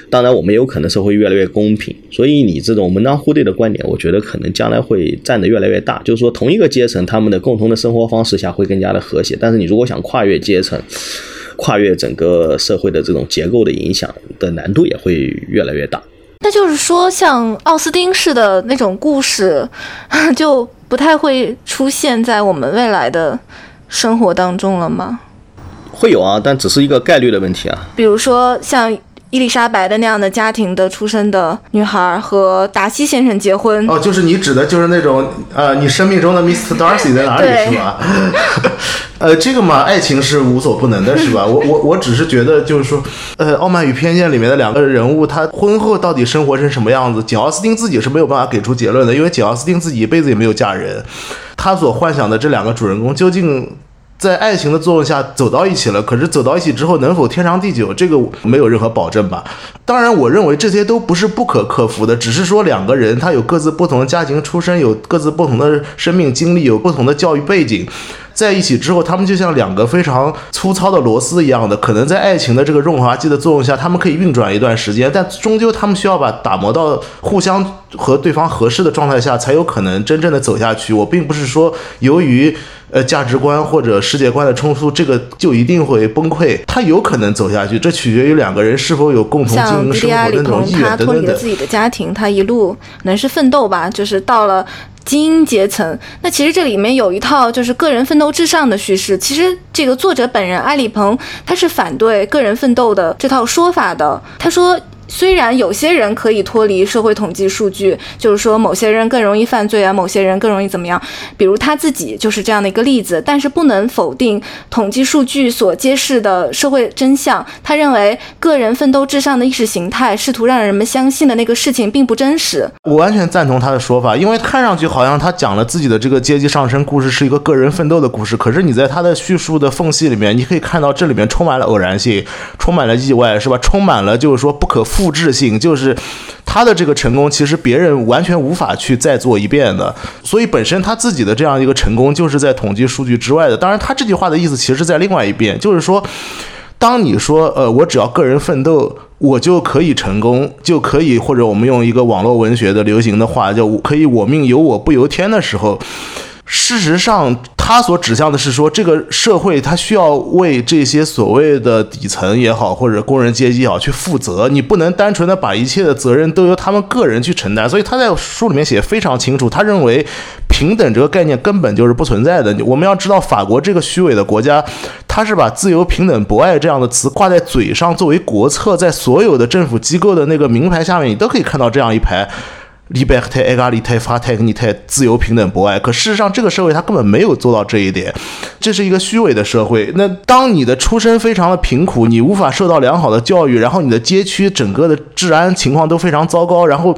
当然我们有可能社会越来越公平。所以你这种门当户对的观点，我觉得可能将来会占的越来越大。就是说，同一个阶层他们的共同的生活方式下会更加的和谐。但是你如果想跨越阶层，跨越整个社会的这种结构的影响的难度也会越来越大。那就是说，像奥斯丁式的那种故事，就不太会出现在我们未来的生活当中了吗？会有啊，但只是一个概率的问题啊。比如说像。伊丽莎白的那样的家庭的出身的女孩和达西先生结婚哦，就是你指的就是那种呃，你生命中的 Mr. Darcy 在哪里是吧？呃，这个嘛，爱情是无所不能的，是吧？我我我只是觉得就是说，呃，《傲慢与偏见》里面的两个人物，他婚后到底生活成什么样子？简奥斯汀自己是没有办法给出结论的，因为简奥斯汀自己一辈子也没有嫁人，他所幻想的这两个主人公究竟？在爱情的作用下走到一起了。可是走到一起之后能否天长地久，这个没有任何保证吧？当然，我认为这些都不是不可克服的，只是说两个人他有各自不同的家庭出身，有各自不同的生命经历，有不同的教育背景。在一起之后，他们就像两个非常粗糙的螺丝一样的，可能在爱情的这个润滑剂的作用下，他们可以运转一段时间，但终究他们需要把打磨到互相和对方合适的状态下，才有可能真正的走下去。我并不是说由于呃价值观或者世界观的冲突，这个就一定会崩溃，他有可能走下去，这取决于两个人是否有共同经营生活的那种意愿等等等。他脱离了自己的家庭，他一路能是奋斗吧，就是到了。精英阶层，那其实这里面有一套就是个人奋斗至上的叙事。其实这个作者本人埃里鹏他是反对个人奋斗的这套说法的。他说。虽然有些人可以脱离社会统计数据，就是说某些人更容易犯罪啊，某些人更容易怎么样？比如他自己就是这样的一个例子。但是不能否定统计数据所揭示的社会真相。他认为个人奋斗至上的意识形态，试图让人们相信的那个事情并不真实。我完全赞同他的说法，因为看上去好像他讲了自己的这个阶级上升故事是一个个人奋斗的故事。可是你在他的叙述的缝隙里面，你可以看到这里面充满了偶然性，充满了意外，是吧？充满了就是说不可复。复制性就是他的这个成功，其实别人完全无法去再做一遍的。所以本身他自己的这样一个成功，就是在统计数据之外的。当然，他这句话的意思其实是在另外一边，就是说，当你说呃，我只要个人奋斗，我就可以成功，就可以，或者我们用一个网络文学的流行的话叫“可以我命由我不由天”的时候。事实上，他所指向的是说，这个社会他需要为这些所谓的底层也好，或者工人阶级也好去负责。你不能单纯的把一切的责任都由他们个人去承担。所以他在书里面写非常清楚，他认为平等这个概念根本就是不存在的。我们要知道，法国这个虚伪的国家，他是把自由、平等、博爱这样的词挂在嘴上作为国策，在所有的政府机构的那个名牌下面，你都可以看到这样一排。Liberté égalité fraternité 自由平等博爱，可事实上这个社会它根本没有做到这一点，这是一个虚伪的社会。那当你的出身非常的贫苦，你无法受到良好的教育，然后你的街区整个的治安情况都非常糟糕，然后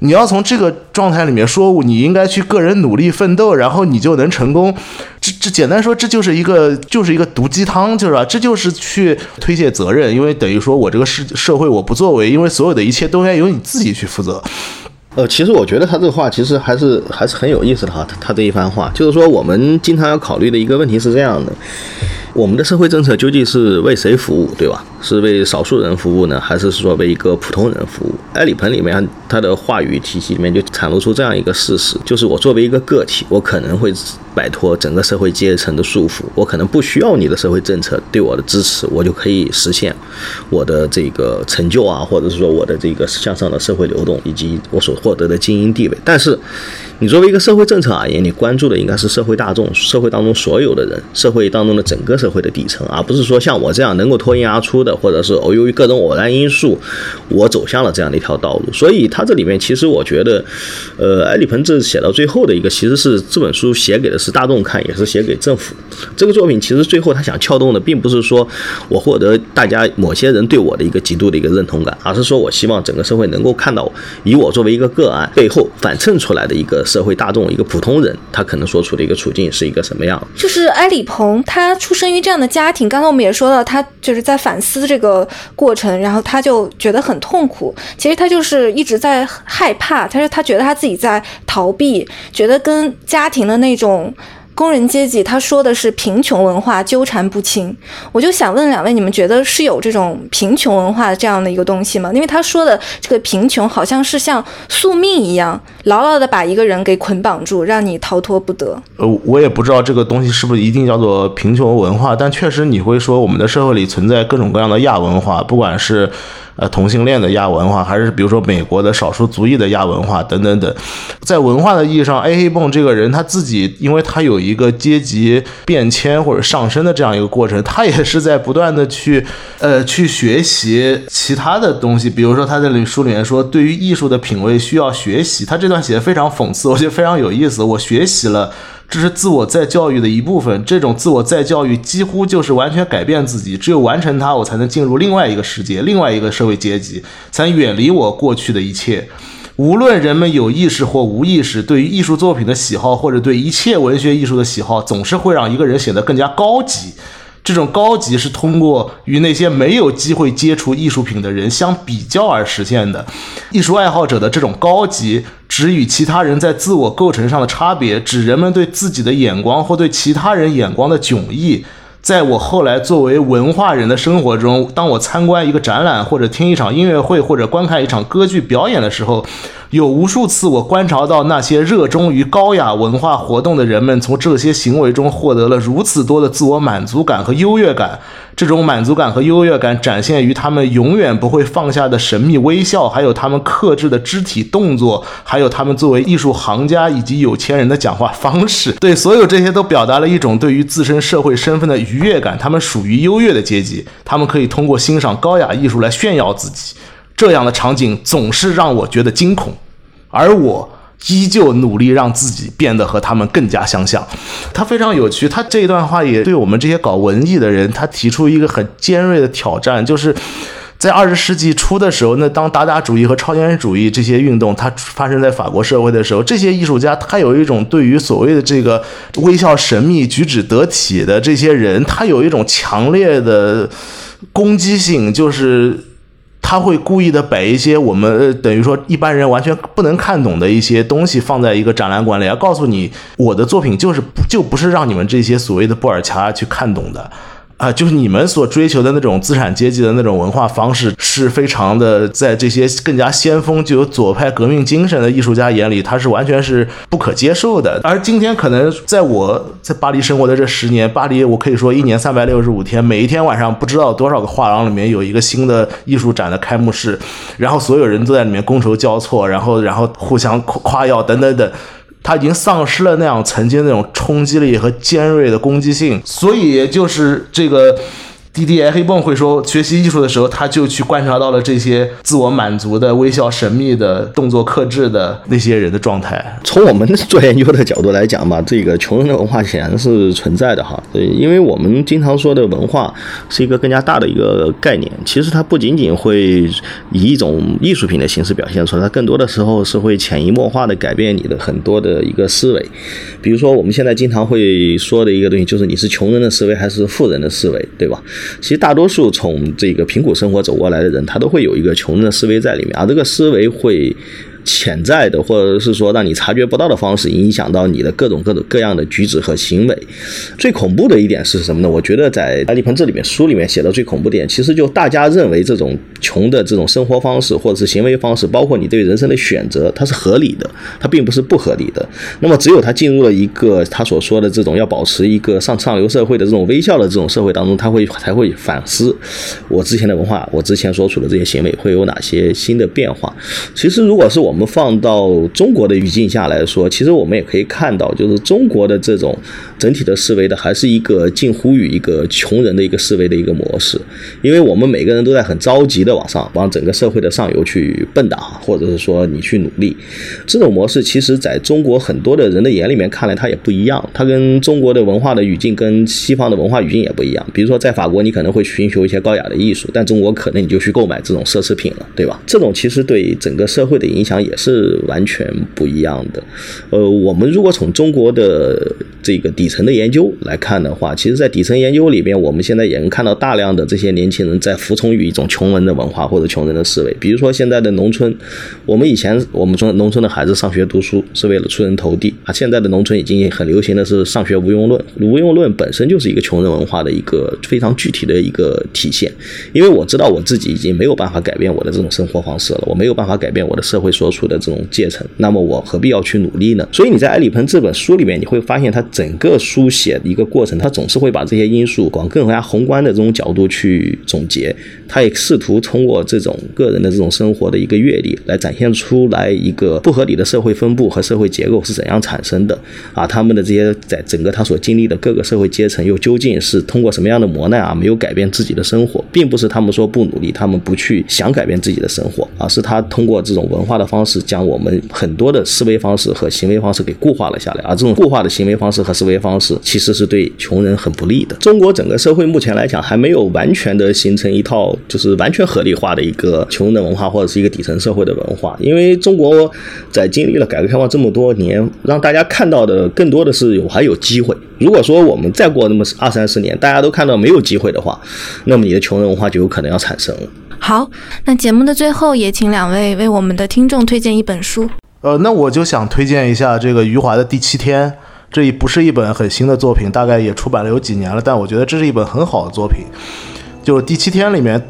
你要从这个状态里面说你应该去个人努力奋斗，然后你就能成功，这这简单说这就是一个就是一个毒鸡汤，就是吧？这就是去推卸责任，因为等于说我这个社社会我不作为，因为所有的一切都应该由你自己去负责。呃，其实我觉得他这个话其实还是还是很有意思的哈，他他这一番话就是说，我们经常要考虑的一个问题是这样的。我们的社会政策究竟是为谁服务，对吧？是为少数人服务呢，还是说为一个普通人服务？埃里鹏里面他的话语体系里面就袒露出这样一个事实，就是我作为一个个体，我可能会摆脱整个社会阶层的束缚，我可能不需要你的社会政策对我的支持，我就可以实现我的这个成就啊，或者是说我的这个向上的社会流动以及我所获得的精英地位。但是，你作为一个社会政策而言，你关注的应该是社会大众，社会当中所有的人，社会当中的整个社。会的底层，而不是说像我这样能够脱颖而出的，或者是哦由于各种偶然因素，我走向了这样的一条道路。所以他这里面其实我觉得，呃，埃里鹏这写到最后的一个，其实是这本书写给的是大众看，也是写给政府。这个作品其实最后他想撬动的，并不是说我获得大家某些人对我的一个极度的一个认同感，而是说我希望整个社会能够看到，以我作为一个个案背后反衬出来的一个社会大众，一个普通人，他可能所处的一个处境是一个什么样。就是埃里蓬，他出生于。这样的家庭，刚才我们也说到，他就是在反思这个过程，然后他就觉得很痛苦。其实他就是一直在害怕，他说他觉得他自己在逃避，觉得跟家庭的那种。工人阶级，他说的是贫穷文化纠缠不清。我就想问两位，你们觉得是有这种贫穷文化的这样的一个东西吗？因为他说的这个贫穷，好像是像宿命一样，牢牢的把一个人给捆绑住，让你逃脱不得。呃，我也不知道这个东西是不是一定叫做贫穷文化，但确实你会说，我们的社会里存在各种各样的亚文化，不管是。呃，同性恋的亚文化，还是比如说美国的少数族裔的亚文化等等等，在文化的意义上，A 黑泵这个人他自己，因为他有一个阶级变迁或者上升的这样一个过程，他也是在不断的去呃去学习其他的东西，比如说他在书里面说，对于艺术的品味需要学习，他这段写的非常讽刺，我觉得非常有意思，我学习了。这是自我再教育的一部分，这种自我再教育几乎就是完全改变自己。只有完成它，我才能进入另外一个世界，另外一个社会阶级，才远离我过去的一切。无论人们有意识或无意识，对于艺术作品的喜好，或者对一切文学艺术的喜好，总是会让一个人显得更加高级。这种高级是通过与那些没有机会接触艺术品的人相比较而实现的。艺术爱好者的这种高级，指与其他人在自我构成上的差别，指人们对自己的眼光或对其他人眼光的迥异。在我后来作为文化人的生活中，当我参观一个展览，或者听一场音乐会，或者观看一场歌剧表演的时候，有无数次我观察到那些热衷于高雅文化活动的人们，从这些行为中获得了如此多的自我满足感和优越感。这种满足感和优越感展现于他们永远不会放下的神秘微笑，还有他们克制的肢体动作，还有他们作为艺术行家以及有钱人的讲话方式。对，所有这些都表达了一种对于自身社会身份的愉悦感。他们属于优越的阶级，他们可以通过欣赏高雅艺术来炫耀自己。这样的场景总是让我觉得惊恐，而我。依旧努力让自己变得和他们更加相像，他非常有趣。他这一段话也对我们这些搞文艺的人，他提出一个很尖锐的挑战，就是在二十世纪初的时候，那当达达主义和超现实主义这些运动它发生在法国社会的时候，这些艺术家他有一种对于所谓的这个微笑神秘、举止得体的这些人，他有一种强烈的攻击性，就是。他会故意的摆一些我们呃等于说一般人完全不能看懂的一些东西放在一个展览馆里，要告诉你我的作品就是就不是让你们这些所谓的布尔乔去看懂的。啊，就是你们所追求的那种资产阶级的那种文化方式，是非常的，在这些更加先锋、具有左派革命精神的艺术家眼里，它是完全是不可接受的。而今天，可能在我在巴黎生活的这十年，巴黎我可以说一年三百六十五天，每一天晚上不知道多少个画廊里面有一个新的艺术展的开幕式，然后所有人都在里面觥筹交错，然后然后互相夸耀等等等。他已经丧失了那样曾经那种冲击力和尖锐的攻击性，所以就是这个。D D A 黑泵会说，学习艺术的时候，他就去观察到了这些自我满足的、微笑神秘的、动作克制的那些人的状态。从我们做研究的角度来讲吧，这个穷人的文化显然是存在的哈。对，因为我们经常说的文化是一个更加大的一个概念，其实它不仅仅会以一种艺术品的形式表现出来，它更多的时候是会潜移默化的改变你的很多的一个思维。比如说，我们现在经常会说的一个东西，就是你是穷人的思维还是富人的思维，对吧？其实大多数从这个贫苦生活走过来的人，他都会有一个穷人的思维在里面，啊这个思维会。潜在的，或者是说让你察觉不到的方式，影响到你的各种各种各样的举止和行为。最恐怖的一点是什么呢？我觉得在《爱丽盆》这里面书里面写的最恐怖点，其实就大家认为这种穷的这种生活方式或者是行为方式，包括你对人生的选择，它是合理的，它并不是不合理的。那么只有他进入了一个他所说的这种要保持一个上上流社会的这种微笑的这种社会当中，他会才会反思我之前的文化，我之前所处的这些行为会有哪些新的变化。其实如果是我。我们放到中国的语境下来说，其实我们也可以看到，就是中国的这种整体的思维的，还是一个近乎于一个穷人的一个思维的一个模式。因为我们每个人都在很着急的往上，往整个社会的上游去蹦跶，或者是说你去努力。这种模式，其实在中国很多的人的眼里面看来，它也不一样。它跟中国的文化的语境跟西方的文化语境也不一样。比如说，在法国，你可能会寻求一些高雅的艺术，但中国可能你就去购买这种奢侈品了，对吧？这种其实对整个社会的影响。也是完全不一样的。呃，我们如果从中国的这个底层的研究来看的话，其实，在底层研究里边，我们现在也能看到大量的这些年轻人在服从于一种穷人的文化或者穷人的思维。比如说，现在的农村，我们以前我们说农村的孩子上学读书是为了出人头地啊，现在的农村已经很流行的是上学无用论。无用论本身就是一个穷人文化的一个非常具体的一个体现。因为我知道我自己已经没有办法改变我的这种生活方式了，我没有办法改变我的社会所。处的这种阶层，那么我何必要去努力呢？所以你在《埃里蓬》这本书里面，你会发现他整个书写的一个过程，他总是会把这些因素往更加宏观的这种角度去总结。他也试图通过这种个人的这种生活的一个阅历，来展现出来一个不合理的社会分布和社会结构是怎样产生的啊？他们的这些在整个他所经历的各个社会阶层，又究竟是通过什么样的磨难啊，没有改变自己的生活，并不是他们说不努力，他们不去想改变自己的生活，而是他通过这种文化的方式，将我们很多的思维方式和行为方式给固化了下来。而这种固化的行为方式和思维方式，其实是对穷人很不利的。中国整个社会目前来讲，还没有完全的形成一套。种就是完全合理化的一个穷人的文化或者是一个底层社会的文化。因为中国在经历了改革开放这么多年，让大家看到的更多的是有还有机会。如果说我们再过那么二三十年，大家都看到没有机会的话，那么你的穷人文化就有可能要产生了。好，那节目的最后也请两位为我们的听众推荐一本书。呃，那我就想推荐一下这个余华的《第七天》，这一不是一本很新的作品，大概也出版了有几年了，但我觉得这是一本很好的作品。就是《第七天》里面，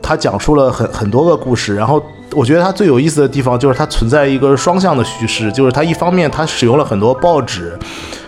他讲述了很很多个故事，然后我觉得他最有意思的地方就是它存在一个双向的叙事，就是它一方面它使用了很多报纸，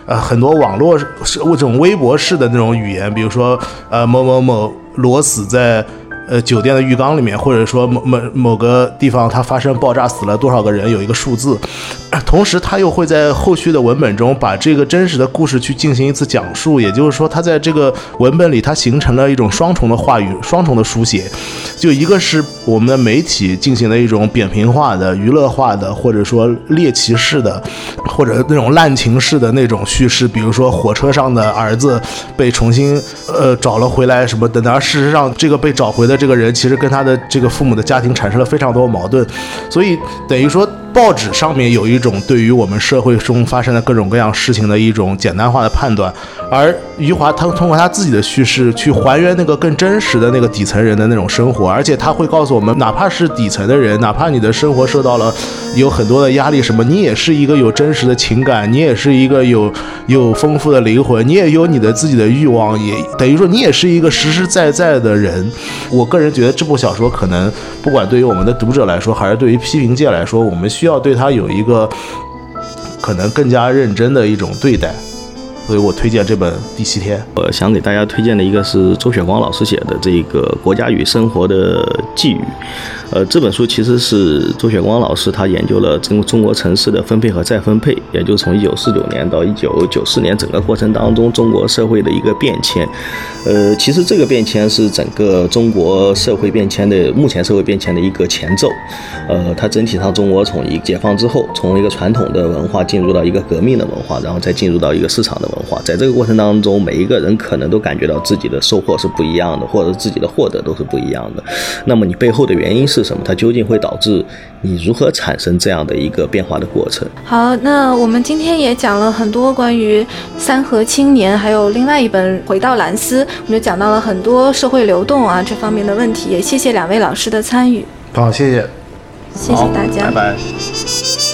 呃，很多网络是这种微博式的那种语言，比如说呃某某某裸死在。呃，酒店的浴缸里面，或者说某某某个地方，它发生爆炸死了多少个人，有一个数字。同时，他又会在后续的文本中把这个真实的故事去进行一次讲述。也就是说，他在这个文本里，它形成了一种双重的话语、双重的书写。就一个是我们的媒体进行的一种扁平化的、娱乐化的，或者说猎奇式的，或者那种滥情式的那种叙事。比如说，火车上的儿子被重新呃找了回来什么等等。而事实上，这个被找回的这个人，其实跟他的这个父母的家庭产生了非常多矛盾。所以，等于说。报纸上面有一种对于我们社会中发生的各种各样事情的一种简单化的判断，而余华他通过他自己的叙事去还原那个更真实的那个底层人的那种生活，而且他会告诉我们，哪怕是底层的人，哪怕你的生活受到了有很多的压力，什么，你也是一个有真实的情感，你也是一个有有丰富的灵魂，你也有你的自己的欲望，也等于说你也是一个实实在在的人。我个人觉得这部小说可能不管对于我们的读者来说，还是对于批评界来说，我们需。要对他有一个可能更加认真的一种对待，所以我推荐这本《第七天》。我想给大家推荐的一个是周雪光老师写的这个《国家与生活的寄语》。呃，这本书其实是周雪光老师他研究了中中国城市的分配和再分配，也就是从一九四九年到一九九四年整个过程当中中国社会的一个变迁。呃，其实这个变迁是整个中国社会变迁的目前社会变迁的一个前奏。呃，它整体上中国从一解放之后，从一个传统的文化进入到一个革命的文化，然后再进入到一个市场的文化，在这个过程当中，每一个人可能都感觉到自己的收获是不一样的，或者自己的获得都是不一样的。那么你背后的原因是？是什么？它究竟会导致你如何产生这样的一个变化的过程？好，那我们今天也讲了很多关于三和青年，还有另外一本《回到蓝斯》，我们就讲到了很多社会流动啊这方面的问题。也谢谢两位老师的参与。好，谢谢，谢谢大家，拜拜。